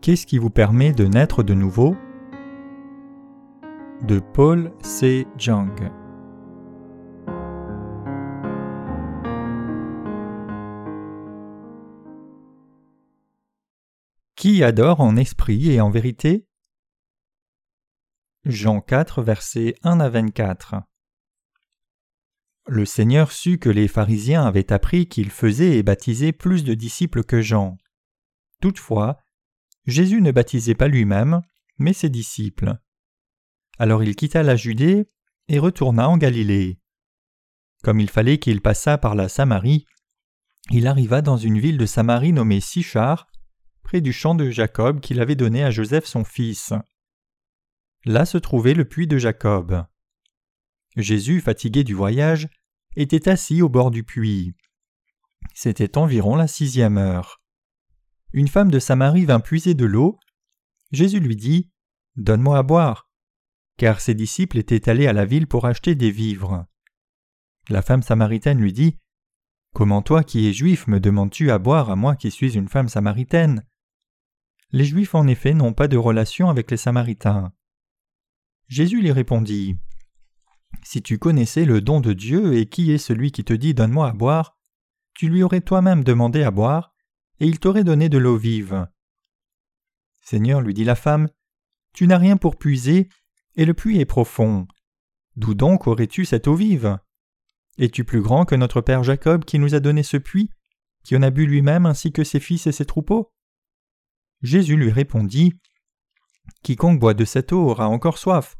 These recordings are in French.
Qu'est-ce qui vous permet de naître de nouveau? De Paul C. Jung. Qui adore en esprit et en vérité? Jean 4, versets 1 à 24. Le Seigneur sut que les pharisiens avaient appris qu'il faisait et baptisait plus de disciples que Jean. Toutefois, Jésus ne baptisait pas lui-même, mais ses disciples. Alors il quitta la Judée et retourna en Galilée. Comme il fallait qu'il passât par la Samarie, il arriva dans une ville de Samarie nommée Sichar, près du champ de Jacob qu'il avait donné à Joseph son fils. Là se trouvait le puits de Jacob. Jésus, fatigué du voyage, était assis au bord du puits. C'était environ la sixième heure une femme de Samarie vint puiser de l'eau. Jésus lui dit Donne-moi à boire. Car ses disciples étaient allés à la ville pour acheter des vivres. La femme samaritaine lui dit Comment toi qui es juif me demandes-tu à boire à moi qui suis une femme samaritaine? Les juifs en effet n'ont pas de relation avec les samaritains. Jésus lui répondit Si tu connaissais le don de Dieu et qui est celui qui te dit Donne-moi à boire, tu lui aurais toi-même demandé à boire, et il t'aurait donné de l'eau vive. Seigneur, lui dit la femme, tu n'as rien pour puiser, et le puits est profond. D'où donc aurais-tu cette eau vive? Es-tu plus grand que notre père Jacob qui nous a donné ce puits, qui en a bu lui-même ainsi que ses fils et ses troupeaux? Jésus lui répondit Quiconque boit de cette eau aura encore soif,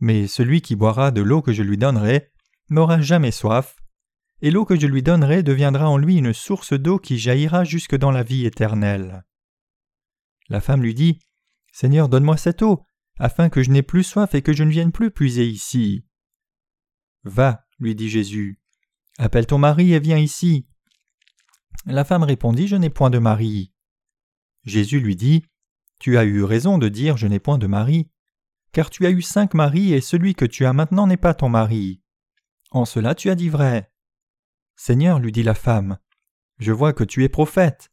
mais celui qui boira de l'eau que je lui donnerai n'aura jamais soif, et l'eau que je lui donnerai deviendra en lui une source d'eau qui jaillira jusque dans la vie éternelle. La femme lui dit Seigneur, donne-moi cette eau, afin que je n'ai plus soif et que je ne vienne plus puiser ici. Va, lui dit Jésus, appelle ton mari et viens ici. La femme répondit Je n'ai point de mari. Jésus lui dit Tu as eu raison de dire Je n'ai point de mari, car tu as eu cinq maris et celui que tu as maintenant n'est pas ton mari. En cela tu as dit vrai. Seigneur, lui dit la femme, je vois que tu es prophète.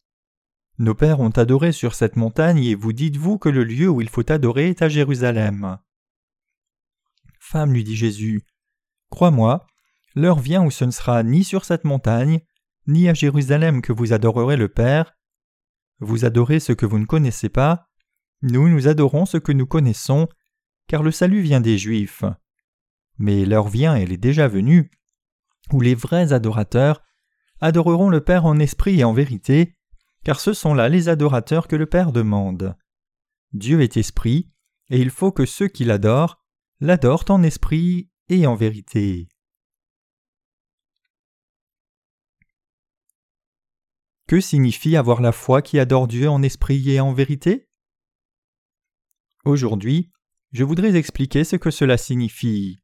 Nos pères ont adoré sur cette montagne et vous dites-vous que le lieu où il faut adorer est à Jérusalem. Femme, lui dit Jésus, crois-moi, l'heure vient où ce ne sera ni sur cette montagne, ni à Jérusalem que vous adorerez le Père. Vous adorez ce que vous ne connaissez pas, nous nous adorons ce que nous connaissons, car le salut vient des Juifs. Mais l'heure vient, elle est déjà venue, où les vrais adorateurs adoreront le Père en esprit et en vérité, car ce sont là les adorateurs que le Père demande. Dieu est esprit, et il faut que ceux qui l'adorent l'adorent en esprit et en vérité. Que signifie avoir la foi qui adore Dieu en esprit et en vérité? Aujourd'hui, je voudrais expliquer ce que cela signifie.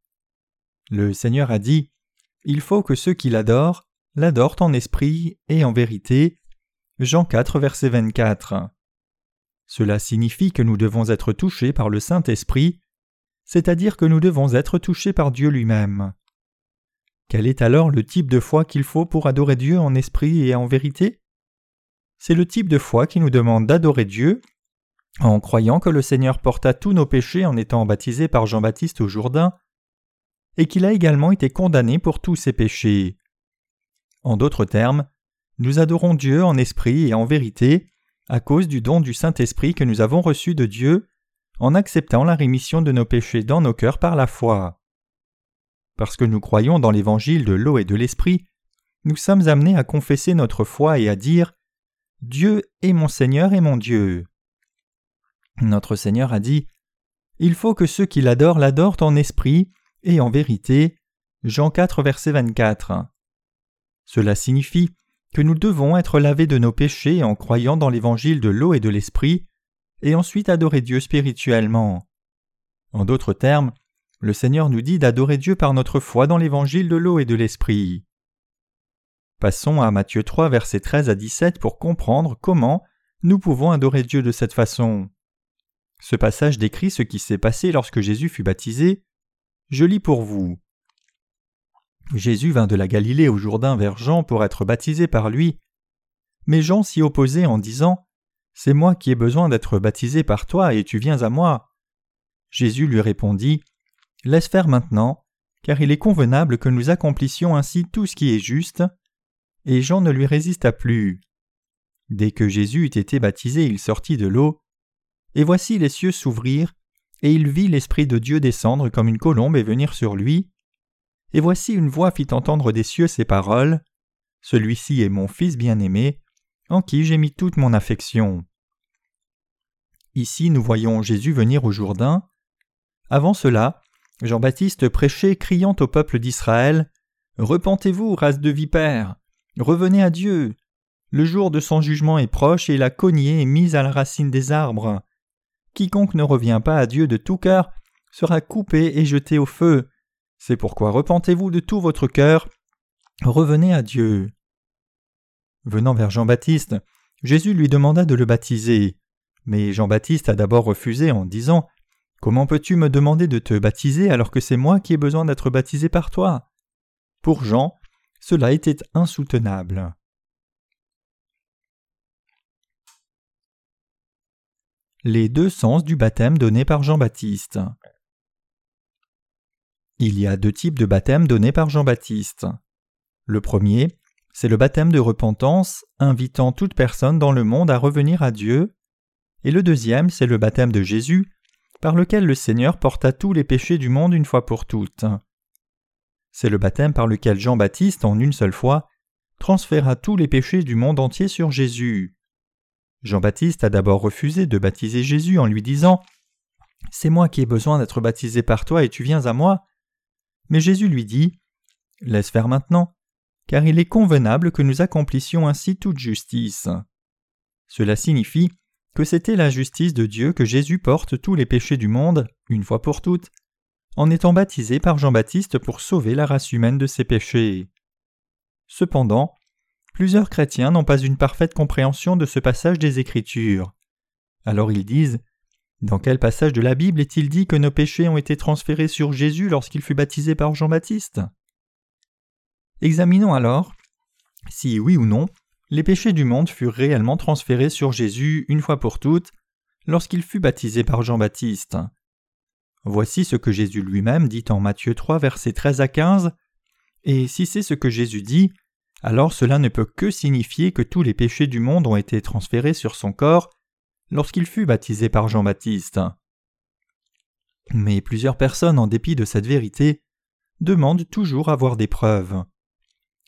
Le Seigneur a dit il faut que ceux qui l'adorent l'adorent en esprit et en vérité. Jean 4, verset 24. Cela signifie que nous devons être touchés par le Saint-Esprit, c'est-à-dire que nous devons être touchés par Dieu lui-même. Quel est alors le type de foi qu'il faut pour adorer Dieu en esprit et en vérité? C'est le type de foi qui nous demande d'adorer Dieu en croyant que le Seigneur porta tous nos péchés en étant baptisé par Jean-Baptiste au Jourdain, et qu'il a également été condamné pour tous ses péchés. En d'autres termes, nous adorons Dieu en esprit et en vérité à cause du don du Saint-Esprit que nous avons reçu de Dieu en acceptant la rémission de nos péchés dans nos cœurs par la foi. Parce que nous croyons dans l'évangile de l'eau et de l'esprit, nous sommes amenés à confesser notre foi et à dire Dieu est mon Seigneur et mon Dieu. Notre Seigneur a dit Il faut que ceux qui l'adorent l'adorent en esprit et en vérité. Jean 4, verset 24. Cela signifie que nous devons être lavés de nos péchés en croyant dans l'évangile de l'eau et de l'esprit, et ensuite adorer Dieu spirituellement. En d'autres termes, le Seigneur nous dit d'adorer Dieu par notre foi dans l'évangile de l'eau et de l'esprit. Passons à Matthieu 3, versets 13 à 17 pour comprendre comment nous pouvons adorer Dieu de cette façon. Ce passage décrit ce qui s'est passé lorsque Jésus fut baptisé, je lis pour vous. Jésus vint de la Galilée au Jourdain vers Jean pour être baptisé par lui. Mais Jean s'y opposait en disant C'est moi qui ai besoin d'être baptisé par toi et tu viens à moi. Jésus lui répondit Laisse faire maintenant, car il est convenable que nous accomplissions ainsi tout ce qui est juste. Et Jean ne lui résista plus. Dès que Jésus eut été baptisé, il sortit de l'eau. Et voici les cieux s'ouvrirent, et il vit l'Esprit de Dieu descendre comme une colombe et venir sur lui. Et voici une voix fit entendre des cieux ces paroles. Celui-ci est mon Fils bien-aimé, en qui j'ai mis toute mon affection. Ici nous voyons Jésus venir au Jourdain. Avant cela, Jean-Baptiste prêchait criant au peuple d'Israël Repentez-vous, race de vipères Revenez à Dieu Le jour de son jugement est proche et la cognée est mise à la racine des arbres. Quiconque ne revient pas à Dieu de tout cœur sera coupé et jeté au feu. C'est pourquoi repentez-vous de tout votre cœur, revenez à Dieu. Venant vers Jean-Baptiste, Jésus lui demanda de le baptiser. Mais Jean-Baptiste a d'abord refusé en disant Comment peux-tu me demander de te baptiser alors que c'est moi qui ai besoin d'être baptisé par toi? Pour Jean, cela était insoutenable. Les deux sens du baptême donné par Jean-Baptiste. Il y a deux types de baptême donnés par Jean-Baptiste. Le premier, c'est le baptême de repentance, invitant toute personne dans le monde à revenir à Dieu. Et le deuxième, c'est le baptême de Jésus, par lequel le Seigneur porta tous les péchés du monde une fois pour toutes. C'est le baptême par lequel Jean-Baptiste, en une seule fois, transféra tous les péchés du monde entier sur Jésus. Jean-Baptiste a d'abord refusé de baptiser Jésus en lui disant C'est moi qui ai besoin d'être baptisé par toi et tu viens à moi. Mais Jésus lui dit Laisse faire maintenant, car il est convenable que nous accomplissions ainsi toute justice. Cela signifie que c'était la justice de Dieu que Jésus porte tous les péchés du monde, une fois pour toutes, en étant baptisé par Jean-Baptiste pour sauver la race humaine de ses péchés. Cependant, plusieurs chrétiens n'ont pas une parfaite compréhension de ce passage des Écritures. Alors ils disent Dans quel passage de la Bible est-il dit que nos péchés ont été transférés sur Jésus lorsqu'il fut baptisé par Jean-Baptiste? Examinons alors si oui ou non les péchés du monde furent réellement transférés sur Jésus une fois pour toutes lorsqu'il fut baptisé par Jean-Baptiste. Voici ce que Jésus lui-même dit en Matthieu 3 versets 13 à 15, et si c'est ce que Jésus dit, alors cela ne peut que signifier que tous les péchés du monde ont été transférés sur son corps lorsqu'il fut baptisé par Jean-Baptiste. Mais plusieurs personnes, en dépit de cette vérité, demandent toujours à voir des preuves.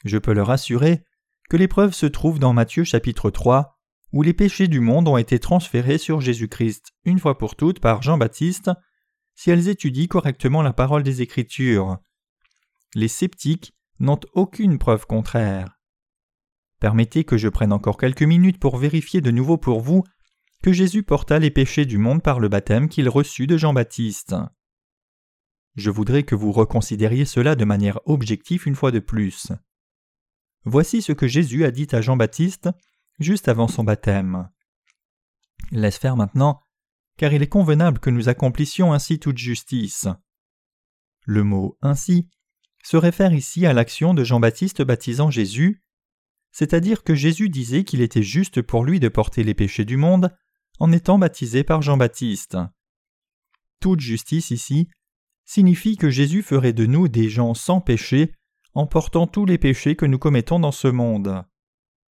Je peux leur assurer que l'épreuve se trouve dans Matthieu chapitre 3, où les péchés du monde ont été transférés sur Jésus-Christ une fois pour toutes par Jean-Baptiste, si elles étudient correctement la parole des Écritures. Les sceptiques n'ont aucune preuve contraire. Permettez que je prenne encore quelques minutes pour vérifier de nouveau pour vous que Jésus porta les péchés du monde par le baptême qu'il reçut de Jean-Baptiste. Je voudrais que vous reconsidériez cela de manière objective une fois de plus. Voici ce que Jésus a dit à Jean-Baptiste juste avant son baptême. Laisse faire maintenant, car il est convenable que nous accomplissions ainsi toute justice. Le mot ainsi se réfère ici à l'action de Jean-Baptiste baptisant Jésus, c'est-à-dire que Jésus disait qu'il était juste pour lui de porter les péchés du monde en étant baptisé par Jean-Baptiste. Toute justice ici signifie que Jésus ferait de nous des gens sans péché en portant tous les péchés que nous commettons dans ce monde.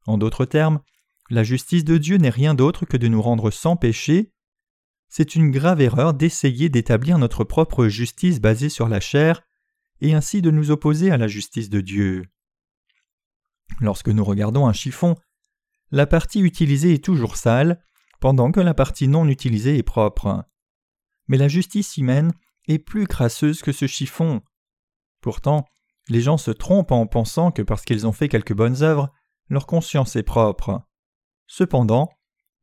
En d'autres termes, la justice de Dieu n'est rien d'autre que de nous rendre sans péché. C'est une grave erreur d'essayer d'établir notre propre justice basée sur la chair, et ainsi de nous opposer à la justice de Dieu. Lorsque nous regardons un chiffon, la partie utilisée est toujours sale, pendant que la partie non utilisée est propre. Mais la justice humaine est plus crasseuse que ce chiffon. Pourtant, les gens se trompent en pensant que parce qu'ils ont fait quelques bonnes œuvres, leur conscience est propre. Cependant,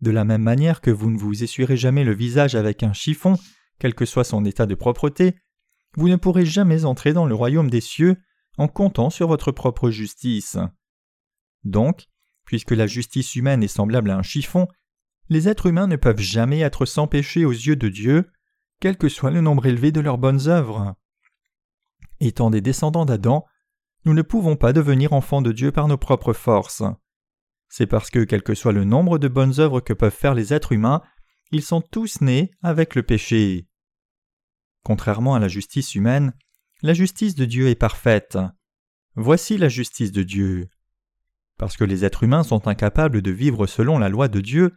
de la même manière que vous ne vous essuierez jamais le visage avec un chiffon, quel que soit son état de propreté, vous ne pourrez jamais entrer dans le royaume des cieux en comptant sur votre propre justice. Donc, puisque la justice humaine est semblable à un chiffon, les êtres humains ne peuvent jamais être sans péché aux yeux de Dieu, quel que soit le nombre élevé de leurs bonnes œuvres. Étant des descendants d'Adam, nous ne pouvons pas devenir enfants de Dieu par nos propres forces. C'est parce que quel que soit le nombre de bonnes œuvres que peuvent faire les êtres humains, ils sont tous nés avec le péché. Contrairement à la justice humaine, la justice de Dieu est parfaite. Voici la justice de Dieu. Parce que les êtres humains sont incapables de vivre selon la loi de Dieu,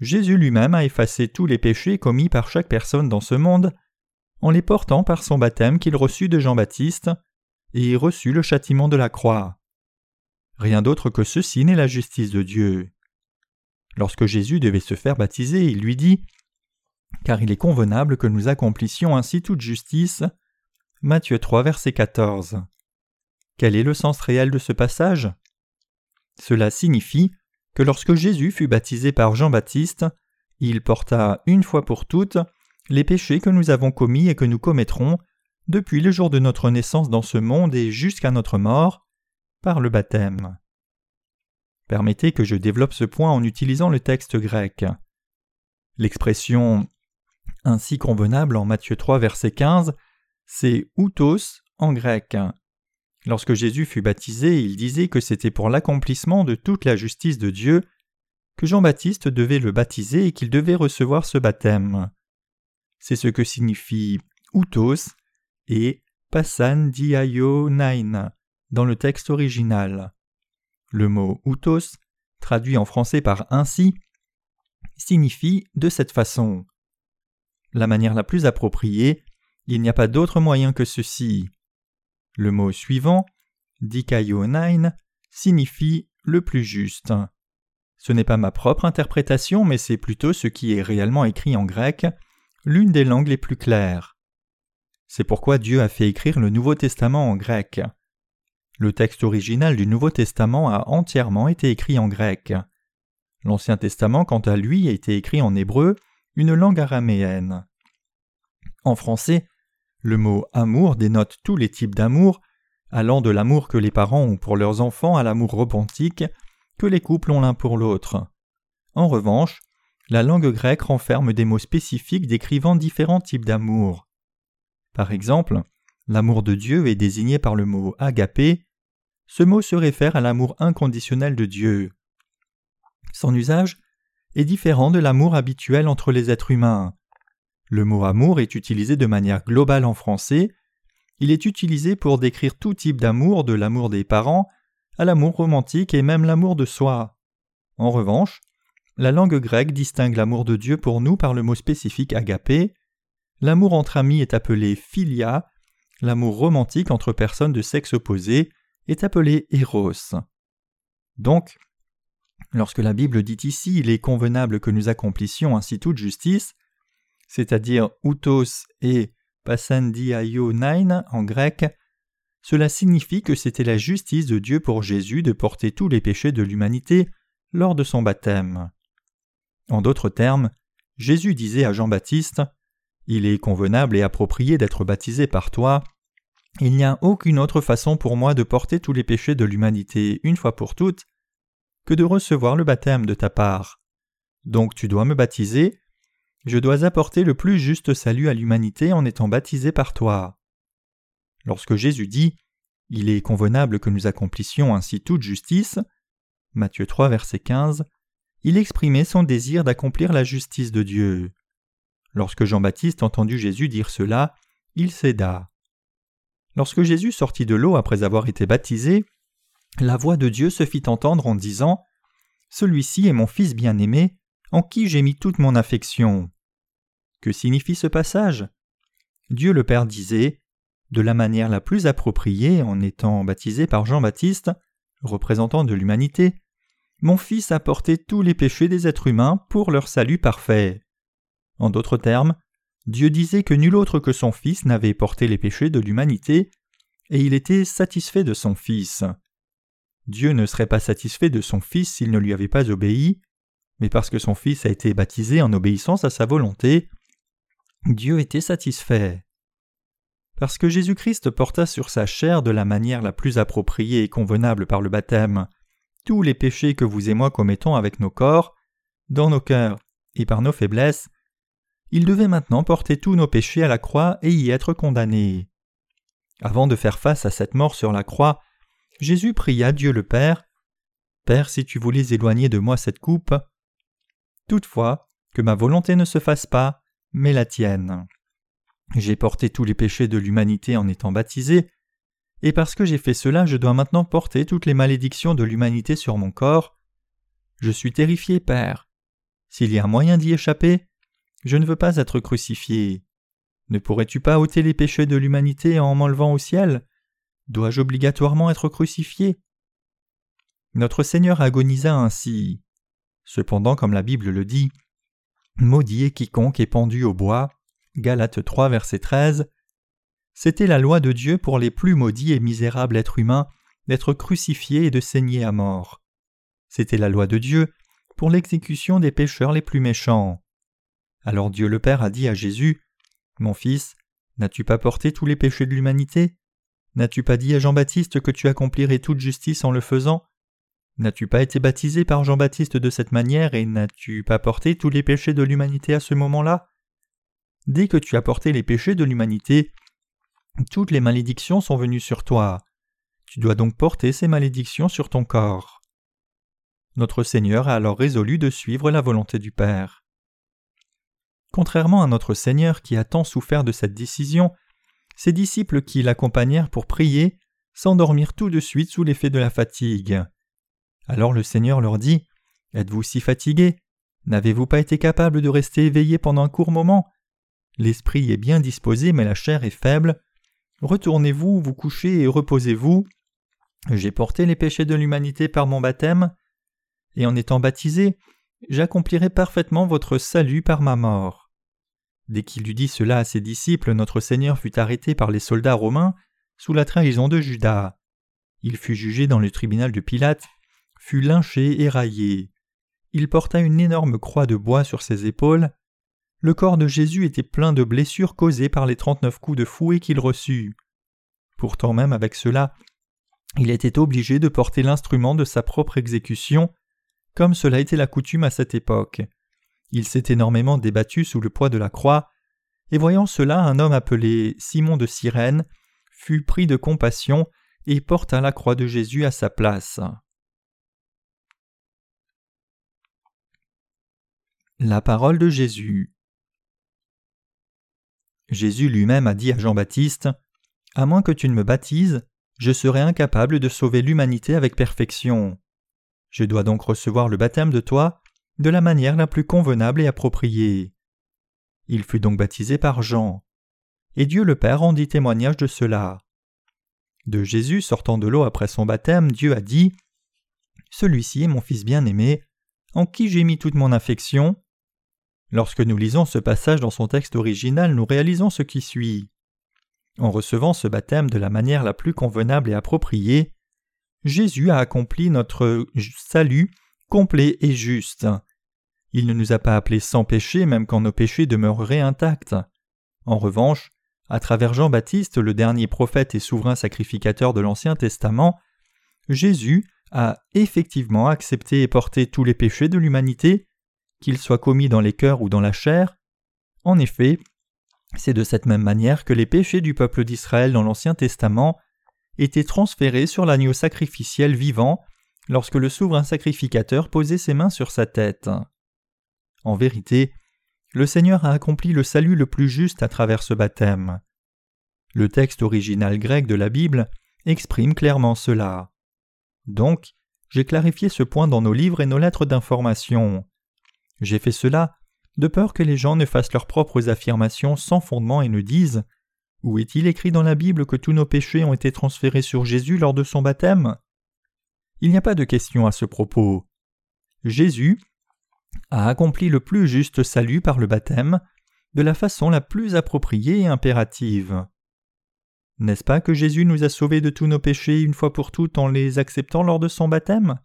Jésus lui-même a effacé tous les péchés commis par chaque personne dans ce monde en les portant par son baptême qu'il reçut de Jean-Baptiste et reçut le châtiment de la croix. Rien d'autre que ceci n'est la justice de Dieu. Lorsque Jésus devait se faire baptiser, il lui dit Car il est convenable que nous accomplissions ainsi toute justice. Matthieu 3, verset 14. Quel est le sens réel de ce passage? Cela signifie que lorsque Jésus fut baptisé par Jean-Baptiste, il porta une fois pour toutes les péchés que nous avons commis et que nous commettrons depuis le jour de notre naissance dans ce monde et jusqu'à notre mort, par le baptême. Permettez que je développe ce point en utilisant le texte grec. L'expression ainsi convenable en Matthieu 3 verset 15, c'est outos en grec. Lorsque Jésus fut baptisé, il disait que c'était pour l'accomplissement de toute la justice de Dieu que Jean-Baptiste devait le baptiser et qu'il devait recevoir ce baptême. C'est ce que signifie outos et passan nain dans le texte original. Le mot outos, traduit en français par ainsi, signifie de cette façon. La manière la plus appropriée, il n'y a pas d'autre moyen que ceci. Le mot suivant, dikaionain, signifie le plus juste. Ce n'est pas ma propre interprétation, mais c'est plutôt ce qui est réellement écrit en grec, l'une des langues les plus claires. C'est pourquoi Dieu a fait écrire le Nouveau Testament en grec. Le texte original du Nouveau Testament a entièrement été écrit en grec. L'Ancien Testament, quant à lui, a été écrit en hébreu, une langue araméenne. En français, le mot amour dénote tous les types d'amour, allant de l'amour que les parents ont pour leurs enfants à l'amour romantique que les couples ont l'un pour l'autre. En revanche, la langue grecque renferme des mots spécifiques décrivant différents types d'amour. Par exemple, l'amour de Dieu est désigné par le mot agapé. Ce mot se réfère à l'amour inconditionnel de Dieu. Son usage est différent de l'amour habituel entre les êtres humains. Le mot amour est utilisé de manière globale en français. Il est utilisé pour décrire tout type d'amour, de l'amour des parents à l'amour romantique et même l'amour de soi. En revanche, la langue grecque distingue l'amour de Dieu pour nous par le mot spécifique agapé. L'amour entre amis est appelé philia. L'amour romantique entre personnes de sexe opposé est appelé eros. Donc, lorsque la Bible dit ici il est convenable que nous accomplissions ainsi toute justice, c'est-à-dire outos et passandiaio en grec, cela signifie que c'était la justice de Dieu pour Jésus de porter tous les péchés de l'humanité lors de son baptême. En d'autres termes, Jésus disait à Jean-Baptiste Il est convenable et approprié d'être baptisé par toi. Il n'y a aucune autre façon pour moi de porter tous les péchés de l'humanité une fois pour toutes que de recevoir le baptême de ta part. Donc tu dois me baptiser. Je dois apporter le plus juste salut à l'humanité en étant baptisé par toi. Lorsque Jésus dit Il est convenable que nous accomplissions ainsi toute justice, Matthieu 3, verset 15, il exprimait son désir d'accomplir la justice de Dieu. Lorsque Jean-Baptiste entendit Jésus dire cela, il céda. Lorsque Jésus sortit de l'eau après avoir été baptisé, la voix de Dieu se fit entendre en disant Celui-ci est mon Fils bien-aimé, en qui j'ai mis toute mon affection. Que signifie ce passage? Dieu le Père disait De la manière la plus appropriée, en étant baptisé par Jean-Baptiste, représentant de l'humanité, mon Fils a porté tous les péchés des êtres humains pour leur salut parfait. En d'autres termes, Dieu disait que nul autre que son Fils n'avait porté les péchés de l'humanité, et il était satisfait de son Fils. Dieu ne serait pas satisfait de son Fils s'il ne lui avait pas obéi, mais parce que son Fils a été baptisé en obéissance à sa volonté, Dieu était satisfait. Parce que Jésus-Christ porta sur sa chair de la manière la plus appropriée et convenable par le baptême tous les péchés que vous et moi commettons avec nos corps, dans nos cœurs et par nos faiblesses, il devait maintenant porter tous nos péchés à la croix et y être condamné. Avant de faire face à cette mort sur la croix, Jésus pria Dieu le Père Père, si tu voulais éloigner de moi cette coupe, toutefois, que ma volonté ne se fasse pas, mais la tienne. J'ai porté tous les péchés de l'humanité en étant baptisé, et parce que j'ai fait cela, je dois maintenant porter toutes les malédictions de l'humanité sur mon corps. Je suis terrifié, Père. S'il y a moyen d'y échapper, je ne veux pas être crucifié. Ne pourrais-tu pas ôter les péchés de l'humanité en m'enlevant au ciel? Dois-je obligatoirement être crucifié? Notre Seigneur agonisa ainsi. Cependant, comme la Bible le dit, Maudit est quiconque est pendu au bois. Galates 3, verset 13. C'était la loi de Dieu pour les plus maudits et misérables êtres humains d'être crucifiés et de saigner à mort. C'était la loi de Dieu pour l'exécution des pécheurs les plus méchants. Alors Dieu le Père a dit à Jésus Mon fils, n'as-tu pas porté tous les péchés de l'humanité? N'as-tu pas dit à Jean-Baptiste que tu accomplirais toute justice en le faisant? N'as-tu pas été baptisé par Jean-Baptiste de cette manière et n'as-tu pas porté tous les péchés de l'humanité à ce moment-là? Dès que tu as porté les péchés de l'humanité, toutes les malédictions sont venues sur toi. Tu dois donc porter ces malédictions sur ton corps. Notre Seigneur a alors résolu de suivre la volonté du Père. Contrairement à notre Seigneur qui a tant souffert de cette décision, ses disciples qui l'accompagnèrent pour prier s'endormirent tout de suite sous l'effet de la fatigue. Alors le Seigneur leur dit Êtes-vous si fatigués? N'avez-vous pas été capable de rester éveillé pendant un court moment? L'esprit est bien disposé, mais la chair est faible. Retournez-vous, vous couchez et reposez-vous. J'ai porté les péchés de l'humanité par mon baptême, et en étant baptisé, j'accomplirai parfaitement votre salut par ma mort. Dès qu'il eut dit cela à ses disciples, notre Seigneur fut arrêté par les soldats romains sous la trahison de Judas. Il fut jugé dans le tribunal de Pilate, fut lynché et raillé. Il porta une énorme croix de bois sur ses épaules. Le corps de Jésus était plein de blessures causées par les trente-neuf coups de fouet qu'il reçut. Pourtant même avec cela, il était obligé de porter l'instrument de sa propre exécution, comme cela était la coutume à cette époque. Il s'est énormément débattu sous le poids de la croix, et voyant cela, un homme appelé Simon de Cyrène fut pris de compassion et porta la croix de Jésus à sa place. La parole de Jésus. Jésus lui-même a dit à Jean-Baptiste À moins que tu ne me baptises, je serai incapable de sauver l'humanité avec perfection. Je dois donc recevoir le baptême de toi de la manière la plus convenable et appropriée. Il fut donc baptisé par Jean. Et Dieu le Père rendit témoignage de cela. De Jésus sortant de l'eau après son baptême, Dieu a dit Celui-ci est mon Fils bien-aimé, en qui j'ai mis toute mon affection. Lorsque nous lisons ce passage dans son texte original, nous réalisons ce qui suit. En recevant ce baptême de la manière la plus convenable et appropriée, Jésus a accompli notre salut complet et juste. Il ne nous a pas appelés sans péché même quand nos péchés demeureraient intacts. En revanche, à travers Jean-Baptiste, le dernier prophète et souverain sacrificateur de l'Ancien Testament, Jésus a effectivement accepté et porté tous les péchés de l'humanité, qu'ils soient commis dans les cœurs ou dans la chair. En effet, c'est de cette même manière que les péchés du peuple d'Israël dans l'Ancien Testament étaient transférés sur l'agneau sacrificiel vivant lorsque le souverain sacrificateur posait ses mains sur sa tête. En vérité, le Seigneur a accompli le salut le plus juste à travers ce baptême. Le texte original grec de la Bible exprime clairement cela. Donc, j'ai clarifié ce point dans nos livres et nos lettres d'information. J'ai fait cela de peur que les gens ne fassent leurs propres affirmations sans fondement et ne disent Où est-il écrit dans la Bible que tous nos péchés ont été transférés sur Jésus lors de son baptême? Il n'y a pas de question à ce propos. Jésus a accompli le plus juste salut par le baptême de la façon la plus appropriée et impérative. N'est-ce pas que Jésus nous a sauvés de tous nos péchés une fois pour toutes en les acceptant lors de son baptême?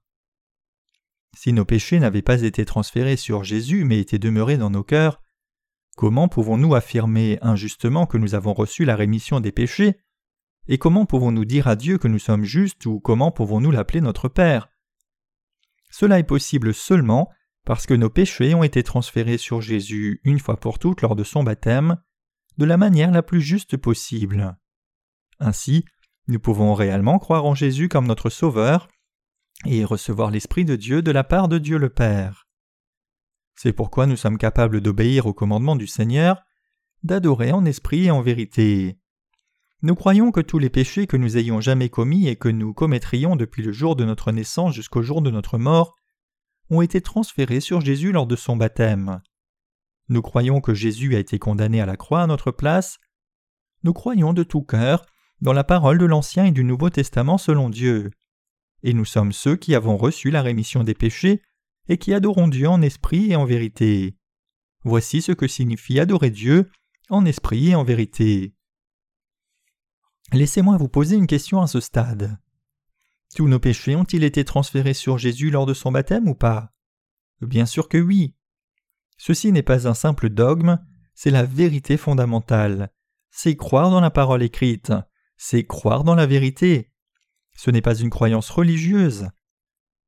Si nos péchés n'avaient pas été transférés sur Jésus mais étaient demeurés dans nos cœurs, comment pouvons-nous affirmer injustement que nous avons reçu la rémission des péchés? Et comment pouvons-nous dire à Dieu que nous sommes justes ou comment pouvons-nous l'appeler notre Père? Cela est possible seulement parce que nos péchés ont été transférés sur Jésus une fois pour toutes lors de son baptême, de la manière la plus juste possible. Ainsi, nous pouvons réellement croire en Jésus comme notre Sauveur, et recevoir l'Esprit de Dieu de la part de Dieu le Père. C'est pourquoi nous sommes capables d'obéir au commandement du Seigneur, d'adorer en esprit et en vérité. Nous croyons que tous les péchés que nous ayons jamais commis et que nous commettrions depuis le jour de notre naissance jusqu'au jour de notre mort ont été transférés sur Jésus lors de son baptême. Nous croyons que Jésus a été condamné à la croix à notre place. Nous croyons de tout cœur dans la parole de l'Ancien et du Nouveau Testament selon Dieu. Et nous sommes ceux qui avons reçu la rémission des péchés et qui adorons Dieu en esprit et en vérité. Voici ce que signifie adorer Dieu en esprit et en vérité. Laissez-moi vous poser une question à ce stade. Tous nos péchés ont-ils été transférés sur Jésus lors de son baptême ou pas? Bien sûr que oui. Ceci n'est pas un simple dogme, c'est la vérité fondamentale. C'est croire dans la parole écrite, c'est croire dans la vérité. Ce n'est pas une croyance religieuse.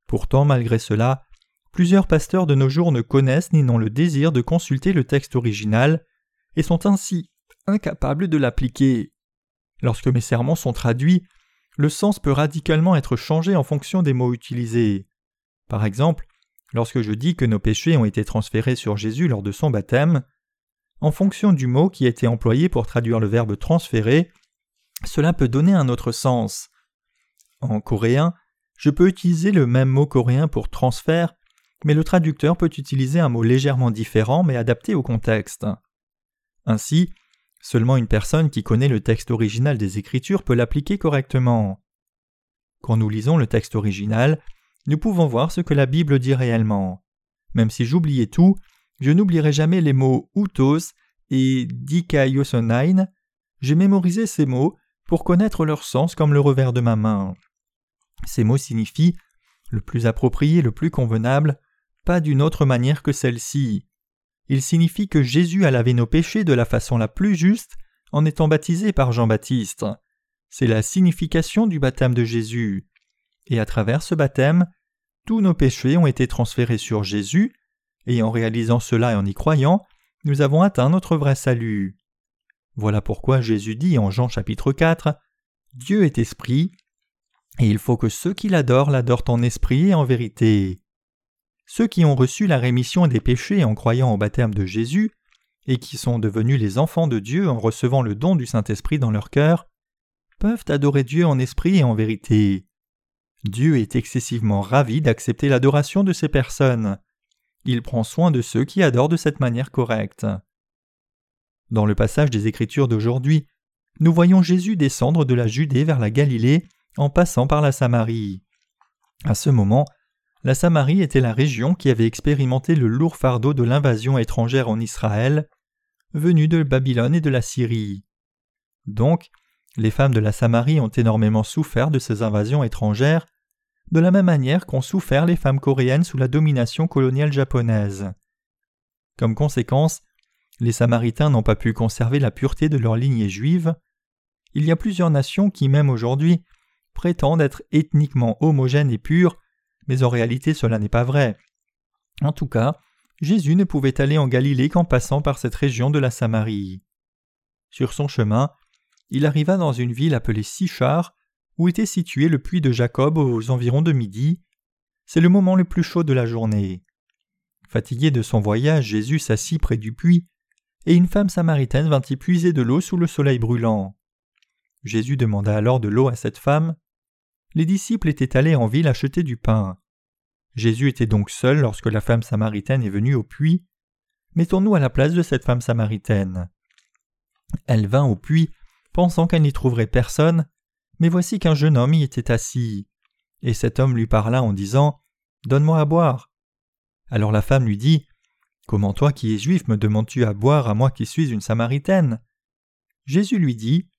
Pourtant, malgré cela, plusieurs pasteurs de nos jours ne connaissent ni n'ont le désir de consulter le texte original et sont ainsi incapables de l'appliquer. Lorsque mes sermons sont traduits, le sens peut radicalement être changé en fonction des mots utilisés. Par exemple, lorsque je dis que nos péchés ont été transférés sur Jésus lors de son baptême, en fonction du mot qui a été employé pour traduire le verbe transférer, cela peut donner un autre sens. En coréen, je peux utiliser le même mot coréen pour transfert, mais le traducteur peut utiliser un mot légèrement différent mais adapté au contexte. Ainsi, Seulement une personne qui connaît le texte original des Écritures peut l'appliquer correctement. Quand nous lisons le texte original, nous pouvons voir ce que la Bible dit réellement. Même si j'oubliais tout, je n'oublierai jamais les mots utos et dikaiosonain. J'ai mémorisé ces mots pour connaître leur sens comme le revers de ma main. Ces mots signifient le plus approprié, le plus convenable, pas d'une autre manière que celle-ci il signifie que Jésus a lavé nos péchés de la façon la plus juste en étant baptisé par Jean-Baptiste. C'est la signification du baptême de Jésus. Et à travers ce baptême, tous nos péchés ont été transférés sur Jésus, et en réalisant cela et en y croyant, nous avons atteint notre vrai salut. Voilà pourquoi Jésus dit en Jean chapitre 4 Dieu est esprit, et il faut que ceux qui l'adorent l'adorent en esprit et en vérité. Ceux qui ont reçu la rémission des péchés en croyant au baptême de Jésus, et qui sont devenus les enfants de Dieu en recevant le don du Saint-Esprit dans leur cœur, peuvent adorer Dieu en esprit et en vérité. Dieu est excessivement ravi d'accepter l'adoration de ces personnes. Il prend soin de ceux qui adorent de cette manière correcte. Dans le passage des Écritures d'aujourd'hui, nous voyons Jésus descendre de la Judée vers la Galilée en passant par la Samarie. À ce moment, la Samarie était la région qui avait expérimenté le lourd fardeau de l'invasion étrangère en Israël, venue de Babylone et de la Syrie. Donc, les femmes de la Samarie ont énormément souffert de ces invasions étrangères, de la même manière qu'ont souffert les femmes coréennes sous la domination coloniale japonaise. Comme conséquence, les Samaritains n'ont pas pu conserver la pureté de leur lignée juive. Il y a plusieurs nations qui, même aujourd'hui, prétendent être ethniquement homogènes et pures mais en réalité cela n'est pas vrai. En tout cas, Jésus ne pouvait aller en Galilée qu'en passant par cette région de la Samarie. Sur son chemin, il arriva dans une ville appelée Sichar, où était situé le puits de Jacob aux environs de midi. C'est le moment le plus chaud de la journée. Fatigué de son voyage, Jésus s'assit près du puits, et une femme samaritaine vint y puiser de l'eau sous le soleil brûlant. Jésus demanda alors de l'eau à cette femme les disciples étaient allés en ville acheter du pain. Jésus était donc seul lorsque la femme samaritaine est venue au puits. Mettons-nous à la place de cette femme samaritaine. Elle vint au puits, pensant qu'elle n'y trouverait personne, mais voici qu'un jeune homme y était assis. Et cet homme lui parla en disant Donne-moi à boire. Alors la femme lui dit Comment toi qui es juif me demandes-tu à boire à moi qui suis une samaritaine? Jésus lui dit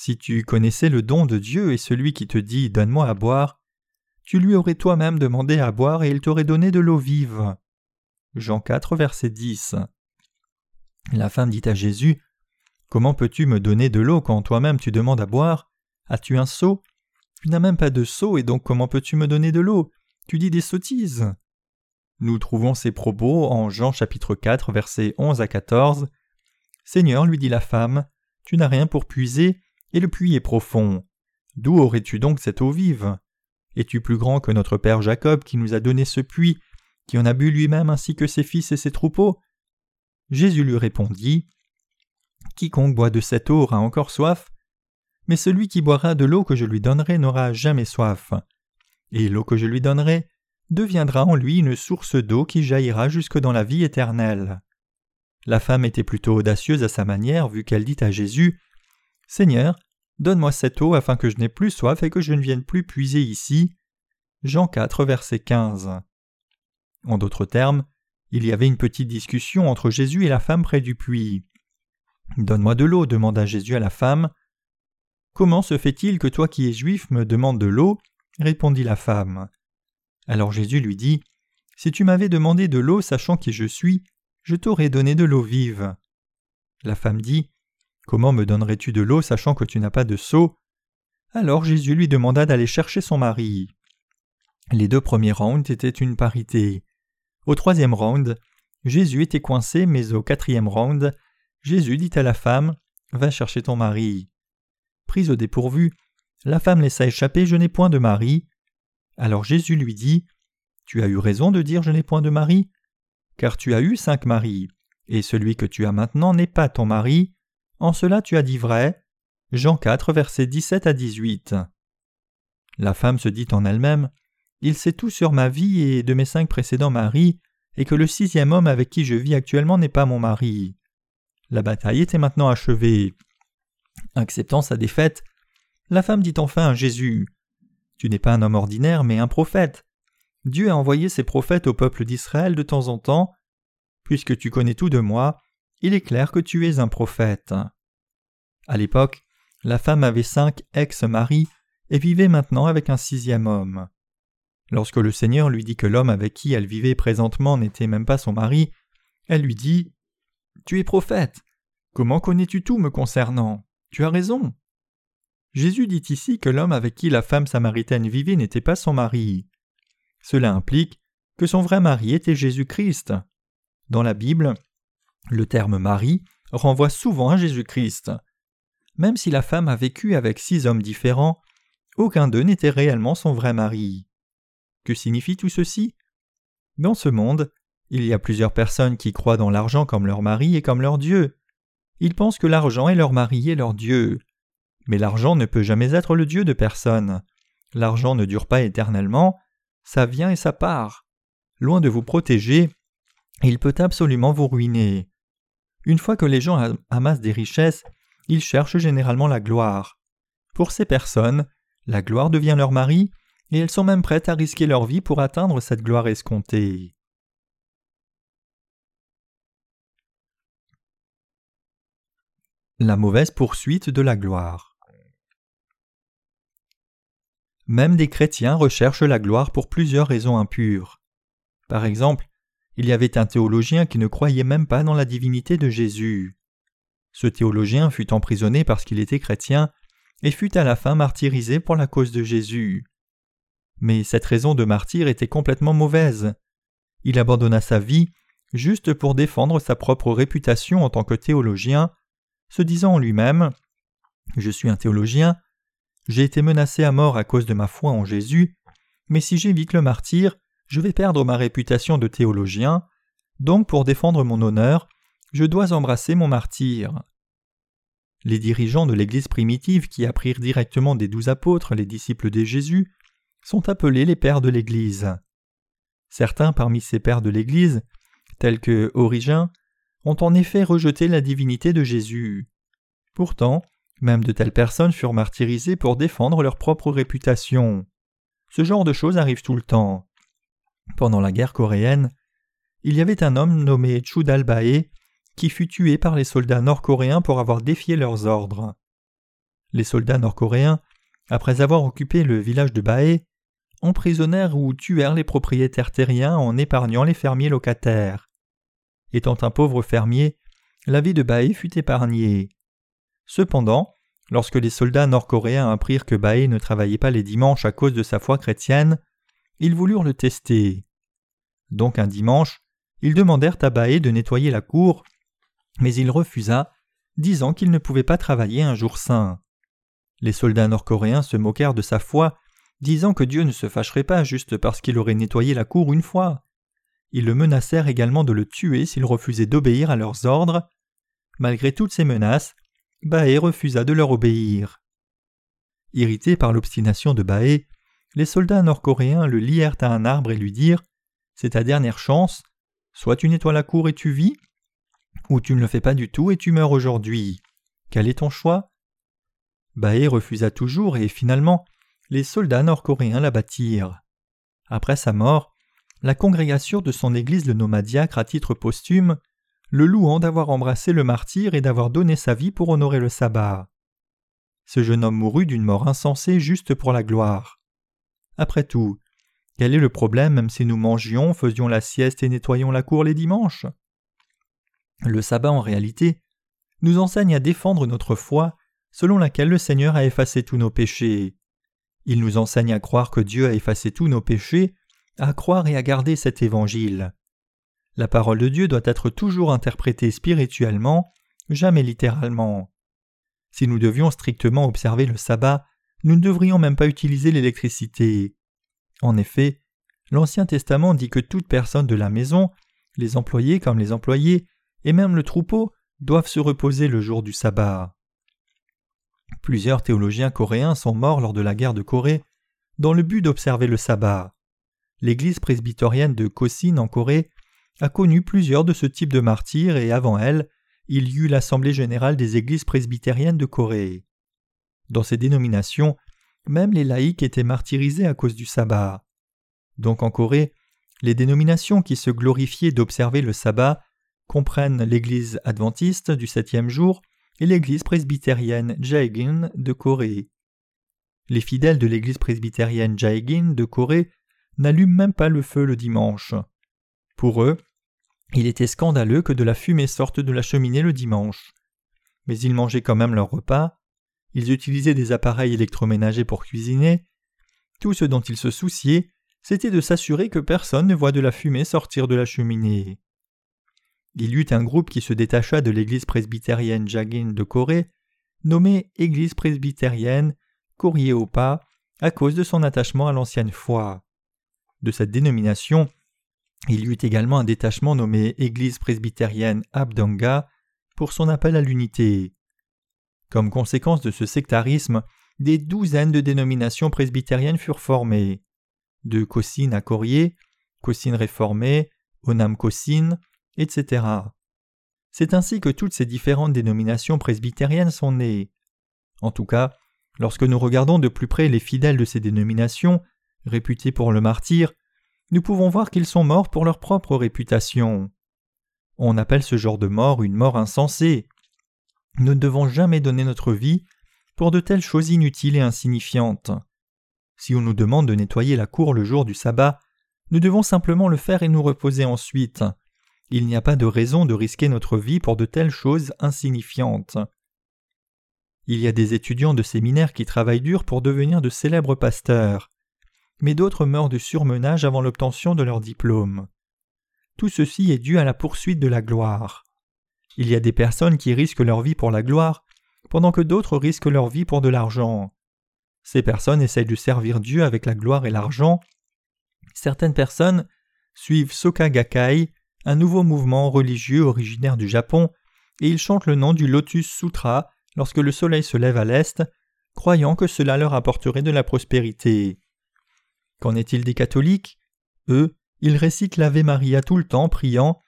si tu connaissais le don de Dieu et celui qui te dit Donne-moi à boire, tu lui aurais toi-même demandé à boire et il t'aurait donné de l'eau vive. Jean 4, verset 10. La femme dit à Jésus Comment peux-tu me donner de l'eau quand toi-même tu demandes à boire? As-tu un seau? Tu n'as même pas de seau et donc comment peux-tu me donner de l'eau? Tu dis des sottises. Nous trouvons ces propos en Jean chapitre 4, versets 11 à 14. Seigneur, lui dit la femme, tu n'as rien pour puiser, et le puits est profond. D'où aurais-tu donc cette eau vive? Es-tu plus grand que notre père Jacob qui nous a donné ce puits, qui en a bu lui-même ainsi que ses fils et ses troupeaux? Jésus lui répondit Quiconque boit de cette eau aura encore soif, mais celui qui boira de l'eau que je lui donnerai n'aura jamais soif. Et l'eau que je lui donnerai deviendra en lui une source d'eau qui jaillira jusque dans la vie éternelle. La femme était plutôt audacieuse à sa manière, vu qu'elle dit à Jésus Seigneur, donne-moi cette eau afin que je n'ai plus soif et que je ne vienne plus puiser ici. Jean 4, verset 15. En d'autres termes, il y avait une petite discussion entre Jésus et la femme près du puits. Donne-moi de l'eau, demanda Jésus à la femme. Comment se fait-il que toi qui es juif me demandes de l'eau? répondit la femme. Alors Jésus lui dit Si tu m'avais demandé de l'eau sachant qui je suis, je t'aurais donné de l'eau vive. La femme dit Comment me donnerais-tu de l'eau sachant que tu n'as pas de seau? Alors Jésus lui demanda d'aller chercher son mari. Les deux premiers rounds étaient une parité. Au troisième round, Jésus était coincé, mais au quatrième round, Jésus dit à la femme Va chercher ton mari. Prise au dépourvu, la femme laissa échapper Je n'ai point de mari. Alors Jésus lui dit Tu as eu raison de dire Je n'ai point de mari, car tu as eu cinq maris, et celui que tu as maintenant n'est pas ton mari. En cela tu as dit vrai. Jean 4, versets 17 à 18. La femme se dit en elle-même il sait tout sur ma vie et de mes cinq précédents maris, et que le sixième homme avec qui je vis actuellement n'est pas mon mari. La bataille était maintenant achevée. Acceptant sa défaite, la femme dit enfin à Jésus Tu n'es pas un homme ordinaire, mais un prophète. Dieu a envoyé ses prophètes au peuple d'Israël de temps en temps. Puisque tu connais tout de moi, il est clair que tu es un prophète. À l'époque, la femme avait cinq ex-maris et vivait maintenant avec un sixième homme. Lorsque le Seigneur lui dit que l'homme avec qui elle vivait présentement n'était même pas son mari, elle lui dit Tu es prophète. Comment connais-tu tout me concernant? Tu as raison. Jésus dit ici que l'homme avec qui la femme samaritaine vivait n'était pas son mari. Cela implique que son vrai mari était Jésus-Christ. Dans la Bible, le terme mari renvoie souvent à Jésus-Christ. Même si la femme a vécu avec six hommes différents, aucun d'eux n'était réellement son vrai mari. Que signifie tout ceci? Dans ce monde, il y a plusieurs personnes qui croient dans l'argent comme leur mari et comme leur Dieu. Ils pensent que l'argent est leur mari et leur Dieu. Mais l'argent ne peut jamais être le Dieu de personne. L'argent ne dure pas éternellement, ça vient et ça part. Loin de vous protéger, il peut absolument vous ruiner. Une fois que les gens amassent des richesses, ils cherchent généralement la gloire. Pour ces personnes, la gloire devient leur mari et elles sont même prêtes à risquer leur vie pour atteindre cette gloire escomptée. La mauvaise poursuite de la gloire. Même des chrétiens recherchent la gloire pour plusieurs raisons impures. Par exemple, il y avait un théologien qui ne croyait même pas dans la divinité de Jésus. Ce théologien fut emprisonné parce qu'il était chrétien et fut à la fin martyrisé pour la cause de Jésus. Mais cette raison de martyr était complètement mauvaise. Il abandonna sa vie juste pour défendre sa propre réputation en tant que théologien, se disant en lui-même Je suis un théologien, j'ai été menacé à mort à cause de ma foi en Jésus, mais si j'évite le martyr, je vais perdre ma réputation de théologien, donc pour défendre mon honneur, je dois embrasser mon martyr. Les dirigeants de l'Église primitive qui apprirent directement des douze apôtres, les disciples de Jésus, sont appelés les pères de l'Église. Certains parmi ces pères de l'Église, tels que Origin, ont en effet rejeté la divinité de Jésus. Pourtant, même de telles personnes furent martyrisées pour défendre leur propre réputation. Ce genre de choses arrive tout le temps. Pendant la guerre coréenne, il y avait un homme nommé Chudalbae qui fut tué par les soldats nord-coréens pour avoir défié leurs ordres. Les soldats nord-coréens, après avoir occupé le village de Bae, emprisonnèrent ou tuèrent les propriétaires terriens en épargnant les fermiers locataires. Étant un pauvre fermier, la vie de Bae fut épargnée. Cependant, lorsque les soldats nord-coréens apprirent que Bae ne travaillait pas les dimanches à cause de sa foi chrétienne, ils voulurent le tester. Donc un dimanche, ils demandèrent à Bae de nettoyer la cour, mais il refusa, disant qu'il ne pouvait pas travailler un jour saint. Les soldats nord-coréens se moquèrent de sa foi disant que Dieu ne se fâcherait pas juste parce qu'il aurait nettoyé la cour une fois. Ils le menacèrent également de le tuer s'il refusait d'obéir à leurs ordres. Malgré toutes ces menaces, Baé refusa de leur obéir. Irrités par l'obstination de Baé, les soldats nord-coréens le lièrent à un arbre et lui dirent C'est ta dernière chance, soit tu nettoies la cour et tu vis, ou tu ne le fais pas du tout et tu meurs aujourd'hui. Quel est ton choix? Baé refusa toujours et finalement les soldats nord-coréens l'abattirent. Après sa mort, la congrégation de son église le nomma diacre à titre posthume, le louant d'avoir embrassé le martyr et d'avoir donné sa vie pour honorer le sabbat. Ce jeune homme mourut d'une mort insensée juste pour la gloire. Après tout, quel est le problème même si nous mangions, faisions la sieste et nettoyions la cour les dimanches? Le sabbat en réalité nous enseigne à défendre notre foi selon laquelle le Seigneur a effacé tous nos péchés. Il nous enseigne à croire que Dieu a effacé tous nos péchés, à croire et à garder cet évangile. La parole de Dieu doit être toujours interprétée spirituellement, jamais littéralement. Si nous devions strictement observer le sabbat, nous ne devrions même pas utiliser l'électricité. En effet, l'Ancien Testament dit que toute personne de la maison, les employés comme les employés, et même le troupeau, doivent se reposer le jour du sabbat. Plusieurs théologiens coréens sont morts lors de la guerre de Corée dans le but d'observer le sabbat. L'église presbyterienne de Kosin en Corée a connu plusieurs de ce type de martyrs et avant elle, il y eut l'Assemblée générale des églises presbytériennes de Corée. Dans ces dénominations, même les laïcs étaient martyrisés à cause du sabbat. Donc en Corée, les dénominations qui se glorifiaient d'observer le sabbat comprennent l'Église adventiste du septième jour, et l'église presbytérienne Jaegin de Corée. Les fidèles de l'église presbytérienne Jaegin de Corée n'allument même pas le feu le dimanche. Pour eux, il était scandaleux que de la fumée sorte de la cheminée le dimanche. Mais ils mangeaient quand même leur repas, ils utilisaient des appareils électroménagers pour cuisiner. Tout ce dont ils se souciaient, c'était de s'assurer que personne ne voit de la fumée sortir de la cheminée. Il y eut un groupe qui se détacha de l'église presbytérienne Jagin de Corée, nommé Église presbytérienne Koryeopa, à cause de son attachement à l'ancienne foi. De cette dénomination, il y eut également un détachement nommé Église presbytérienne Abdanga pour son appel à l'unité. Comme conséquence de ce sectarisme, des douzaines de dénominations presbytériennes furent formées. De Kosin à Korye, Kosin réformé, Onam Kosin, etc. C'est ainsi que toutes ces différentes dénominations presbytériennes sont nées. En tout cas, lorsque nous regardons de plus près les fidèles de ces dénominations, réputés pour le martyr, nous pouvons voir qu'ils sont morts pour leur propre réputation. On appelle ce genre de mort une mort insensée. Nous ne devons jamais donner notre vie pour de telles choses inutiles et insignifiantes. Si on nous demande de nettoyer la cour le jour du sabbat, nous devons simplement le faire et nous reposer ensuite. Il n'y a pas de raison de risquer notre vie pour de telles choses insignifiantes. Il y a des étudiants de séminaire qui travaillent dur pour devenir de célèbres pasteurs, mais d'autres meurent de surmenage avant l'obtention de leur diplôme. Tout ceci est dû à la poursuite de la gloire. Il y a des personnes qui risquent leur vie pour la gloire, pendant que d'autres risquent leur vie pour de l'argent. Ces personnes essayent de servir Dieu avec la gloire et l'argent. Certaines personnes suivent Soka Gakkai, un nouveau mouvement religieux originaire du Japon, et ils chantent le nom du Lotus Sutra lorsque le soleil se lève à l'est, croyant que cela leur apporterait de la prospérité. Qu'en est-il des catholiques? Eux, ils récitent l'Ave Maria tout le temps, priant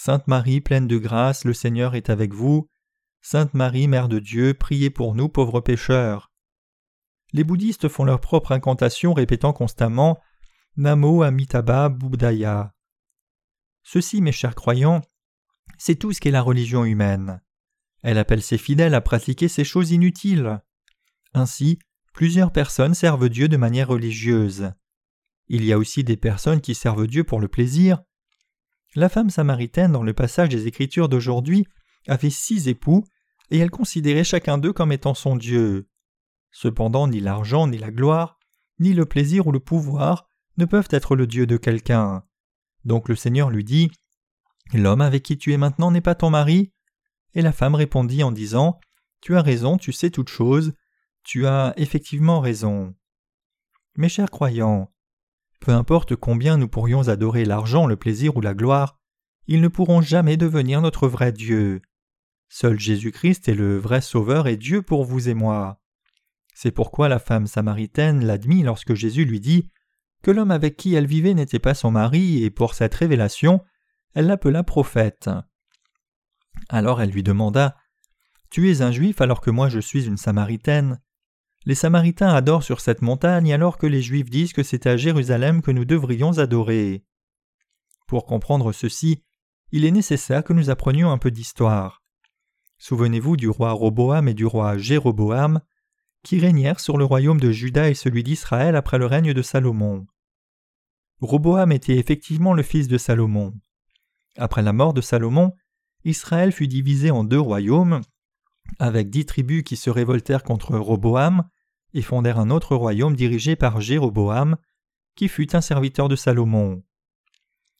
Sainte Marie pleine de grâce, le Seigneur est avec vous. Sainte Marie, Mère de Dieu, priez pour nous pauvres pécheurs. Les bouddhistes font leur propre incantation répétant constamment Namo Amitabha Buddhaya. Ceci, mes chers croyants, c'est tout ce qu'est la religion humaine. Elle appelle ses fidèles à pratiquer ces choses inutiles. Ainsi, plusieurs personnes servent Dieu de manière religieuse. Il y a aussi des personnes qui servent Dieu pour le plaisir. La femme samaritaine dans le passage des Écritures d'aujourd'hui avait six époux, et elle considérait chacun d'eux comme étant son Dieu. Cependant, ni l'argent, ni la gloire, ni le plaisir ou le pouvoir ne peuvent être le Dieu de quelqu'un. Donc le Seigneur lui dit L'homme avec qui tu es maintenant n'est pas ton mari Et la femme répondit en disant Tu as raison, tu sais toutes choses, tu as effectivement raison. Mes chers croyants, peu importe combien nous pourrions adorer l'argent, le plaisir ou la gloire, ils ne pourront jamais devenir notre vrai Dieu. Seul Jésus-Christ est le vrai Sauveur et Dieu pour vous et moi. C'est pourquoi la femme samaritaine l'admit lorsque Jésus lui dit que l'homme avec qui elle vivait n'était pas son mari, et pour cette révélation, elle l'appela prophète. Alors elle lui demanda Tu es un juif alors que moi je suis une samaritaine. Les Samaritains adorent sur cette montagne alors que les Juifs disent que c'est à Jérusalem que nous devrions adorer. Pour comprendre ceci, il est nécessaire que nous apprenions un peu d'histoire. Souvenez-vous du roi Roboam et du roi Jéroboam, qui régnèrent sur le royaume de Juda et celui d'Israël après le règne de Salomon. Roboam était effectivement le fils de Salomon. Après la mort de Salomon, Israël fut divisé en deux royaumes, avec dix tribus qui se révoltèrent contre Roboam et fondèrent un autre royaume dirigé par Jéroboam, qui fut un serviteur de Salomon.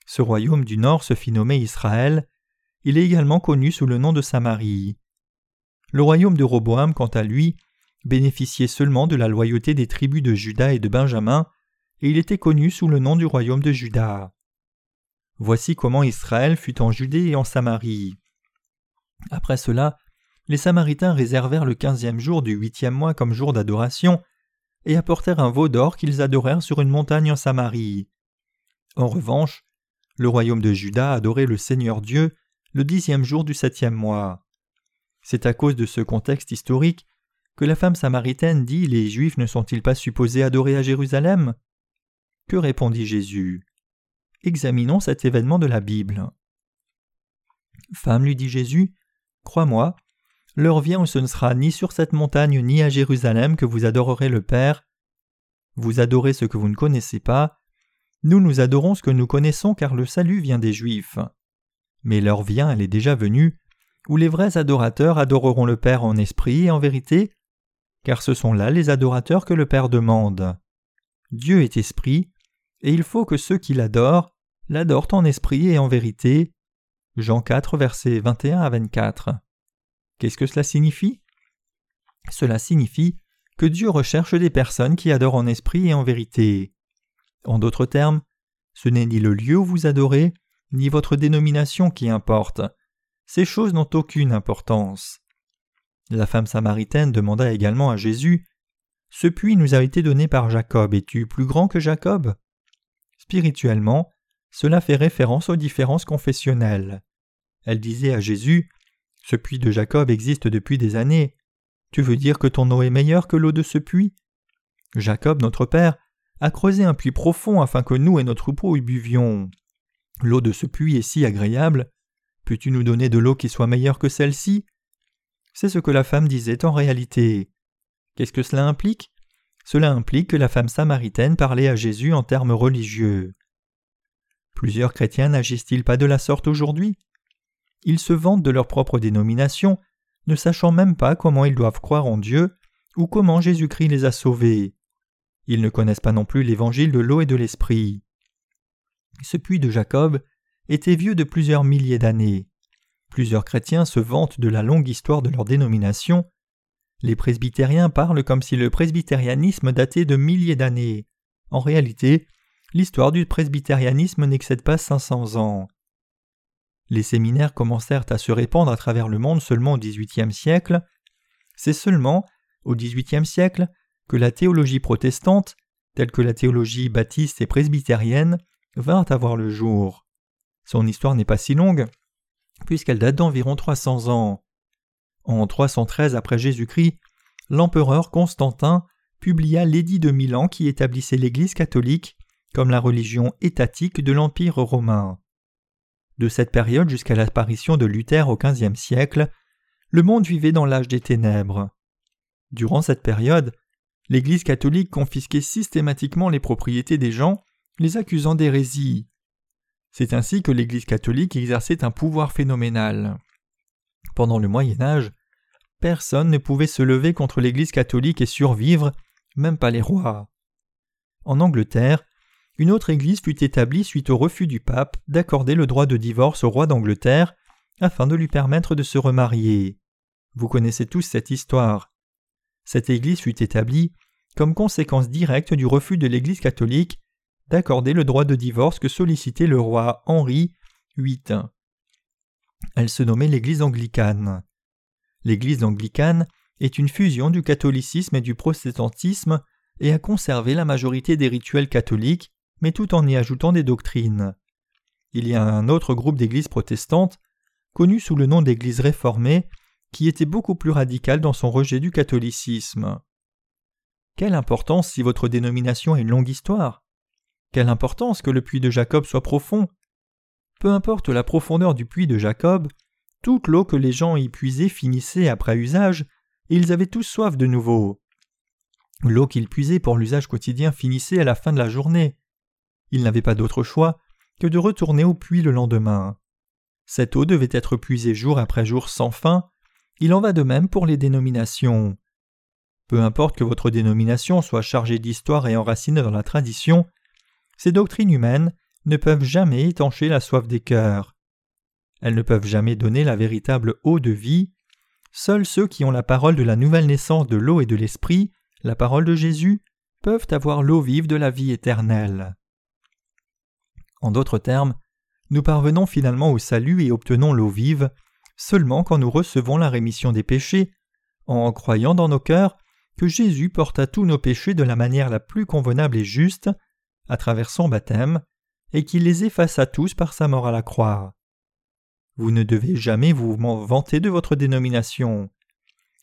Ce royaume du nord se fit nommer Israël, il est également connu sous le nom de Samarie. Le royaume de Roboam, quant à lui, bénéficiait seulement de la loyauté des tribus de Juda et de Benjamin, et il était connu sous le nom du royaume de Juda. Voici comment Israël fut en Judée et en Samarie. Après cela, les Samaritains réservèrent le quinzième jour du huitième mois comme jour d'adoration, et apportèrent un veau d'or qu'ils adorèrent sur une montagne en Samarie. En revanche, le royaume de Juda adorait le Seigneur Dieu le dixième jour du septième mois. C'est à cause de ce contexte historique que la femme samaritaine dit Les Juifs ne sont-ils pas supposés adorer à Jérusalem? Que répondit Jésus Examinons cet événement de la Bible. Femme, lui dit Jésus, crois-moi, l'heure vient où ce ne sera ni sur cette montagne ni à Jérusalem que vous adorerez le Père. Vous adorez ce que vous ne connaissez pas. Nous nous adorons ce que nous connaissons car le salut vient des Juifs. Mais l'heure vient, elle est déjà venue, où les vrais adorateurs adoreront le Père en esprit et en vérité, car ce sont là les adorateurs que le Père demande. Dieu est esprit, et il faut que ceux qui l'adorent l'adorent en esprit et en vérité. Jean 4, versets 21 à 24. Qu'est-ce que cela signifie? Cela signifie que Dieu recherche des personnes qui adorent en esprit et en vérité. En d'autres termes, ce n'est ni le lieu où vous adorez, ni votre dénomination qui importe. Ces choses n'ont aucune importance. La femme samaritaine demanda également à Jésus Ce puits nous a été donné par Jacob, es-tu plus grand que Jacob? Spirituellement, cela fait référence aux différences confessionnelles. Elle disait à Jésus Ce puits de Jacob existe depuis des années. Tu veux dire que ton eau est meilleure que l'eau de ce puits? Jacob, notre père, a creusé un puits profond afin que nous et notre troupeau y buvions. L'eau de ce puits est si agréable. Peux-tu nous donner de l'eau qui soit meilleure que celle-ci? C'est ce que la femme disait en réalité. Qu'est-ce que cela implique? Cela implique que la femme samaritaine parlait à Jésus en termes religieux. Plusieurs chrétiens n'agissent-ils pas de la sorte aujourd'hui? Ils se vantent de leur propre dénomination, ne sachant même pas comment ils doivent croire en Dieu ou comment Jésus-Christ les a sauvés. Ils ne connaissent pas non plus l'évangile de l'eau et de l'esprit. Ce puits de Jacob était vieux de plusieurs milliers d'années. Plusieurs chrétiens se vantent de la longue histoire de leur dénomination. Les presbytériens parlent comme si le presbytérianisme datait de milliers d'années. En réalité, l'histoire du presbytérianisme n'excède pas 500 ans. Les séminaires commencèrent à se répandre à travers le monde seulement au XVIIIe siècle. C'est seulement au XVIIIe siècle que la théologie protestante, telle que la théologie baptiste et presbytérienne, vint à voir le jour. Son histoire n'est pas si longue, puisqu'elle date d'environ 300 ans. En 313 après Jésus-Christ, l'empereur Constantin publia l'édit de Milan qui établissait l'Église catholique comme la religion étatique de l'Empire romain. De cette période jusqu'à l'apparition de Luther au XVe siècle, le monde vivait dans l'âge des ténèbres. Durant cette période, l'Église catholique confisquait systématiquement les propriétés des gens les accusant d'hérésie. C'est ainsi que l'Église catholique exerçait un pouvoir phénoménal. Pendant le Moyen Âge, personne ne pouvait se lever contre l'Église catholique et survivre, même pas les rois. En Angleterre, une autre Église fut établie suite au refus du pape d'accorder le droit de divorce au roi d'Angleterre afin de lui permettre de se remarier. Vous connaissez tous cette histoire. Cette Église fut établie comme conséquence directe du refus de l'Église catholique d'accorder le droit de divorce que sollicitait le roi Henri VIII. Elle se nommait l'Église anglicane. L'Église anglicane est une fusion du catholicisme et du protestantisme et a conservé la majorité des rituels catholiques, mais tout en y ajoutant des doctrines. Il y a un autre groupe d'églises protestantes, connu sous le nom d'église réformée, qui était beaucoup plus radical dans son rejet du catholicisme. Quelle importance si votre dénomination a une longue histoire? Quelle importance que le puits de Jacob soit profond? Peu importe la profondeur du puits de Jacob, toute l'eau que les gens y puisaient finissait après usage, et ils avaient tous soif de nouveau. L'eau qu'ils puisaient pour l'usage quotidien finissait à la fin de la journée. Ils n'avaient pas d'autre choix que de retourner au puits le lendemain. Cette eau devait être puisée jour après jour sans fin. Il en va de même pour les dénominations. Peu importe que votre dénomination soit chargée d'histoire et enracinée dans la tradition, ces doctrines humaines ne peuvent jamais étancher la soif des cœurs. Elles ne peuvent jamais donner la véritable eau de vie. Seuls ceux qui ont la parole de la nouvelle naissance de l'eau et de l'esprit, la parole de Jésus, peuvent avoir l'eau vive de la vie éternelle. En d'autres termes, nous parvenons finalement au salut et obtenons l'eau vive seulement quand nous recevons la rémission des péchés, en croyant dans nos cœurs que Jésus porta tous nos péchés de la manière la plus convenable et juste, à travers son baptême, et qu'il les effaça tous par sa mort à la croix. Vous ne devez jamais vous vanter de votre dénomination.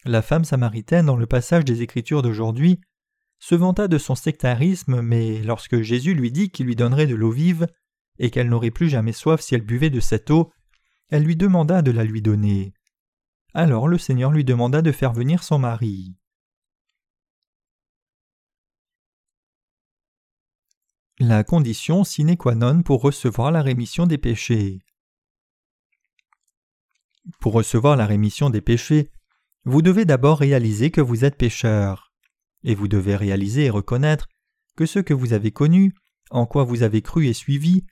La femme samaritaine dans le passage des Écritures d'aujourd'hui se vanta de son sectarisme, mais lorsque Jésus lui dit qu'il lui donnerait de l'eau vive, et qu'elle n'aurait plus jamais soif si elle buvait de cette eau, elle lui demanda de la lui donner. Alors le Seigneur lui demanda de faire venir son mari. La condition sine qua non pour recevoir la rémission des péchés. Pour recevoir la rémission des péchés, vous devez d'abord réaliser que vous êtes pécheur, et vous devez réaliser et reconnaître que ce que vous avez connu, en quoi vous avez cru et suivi,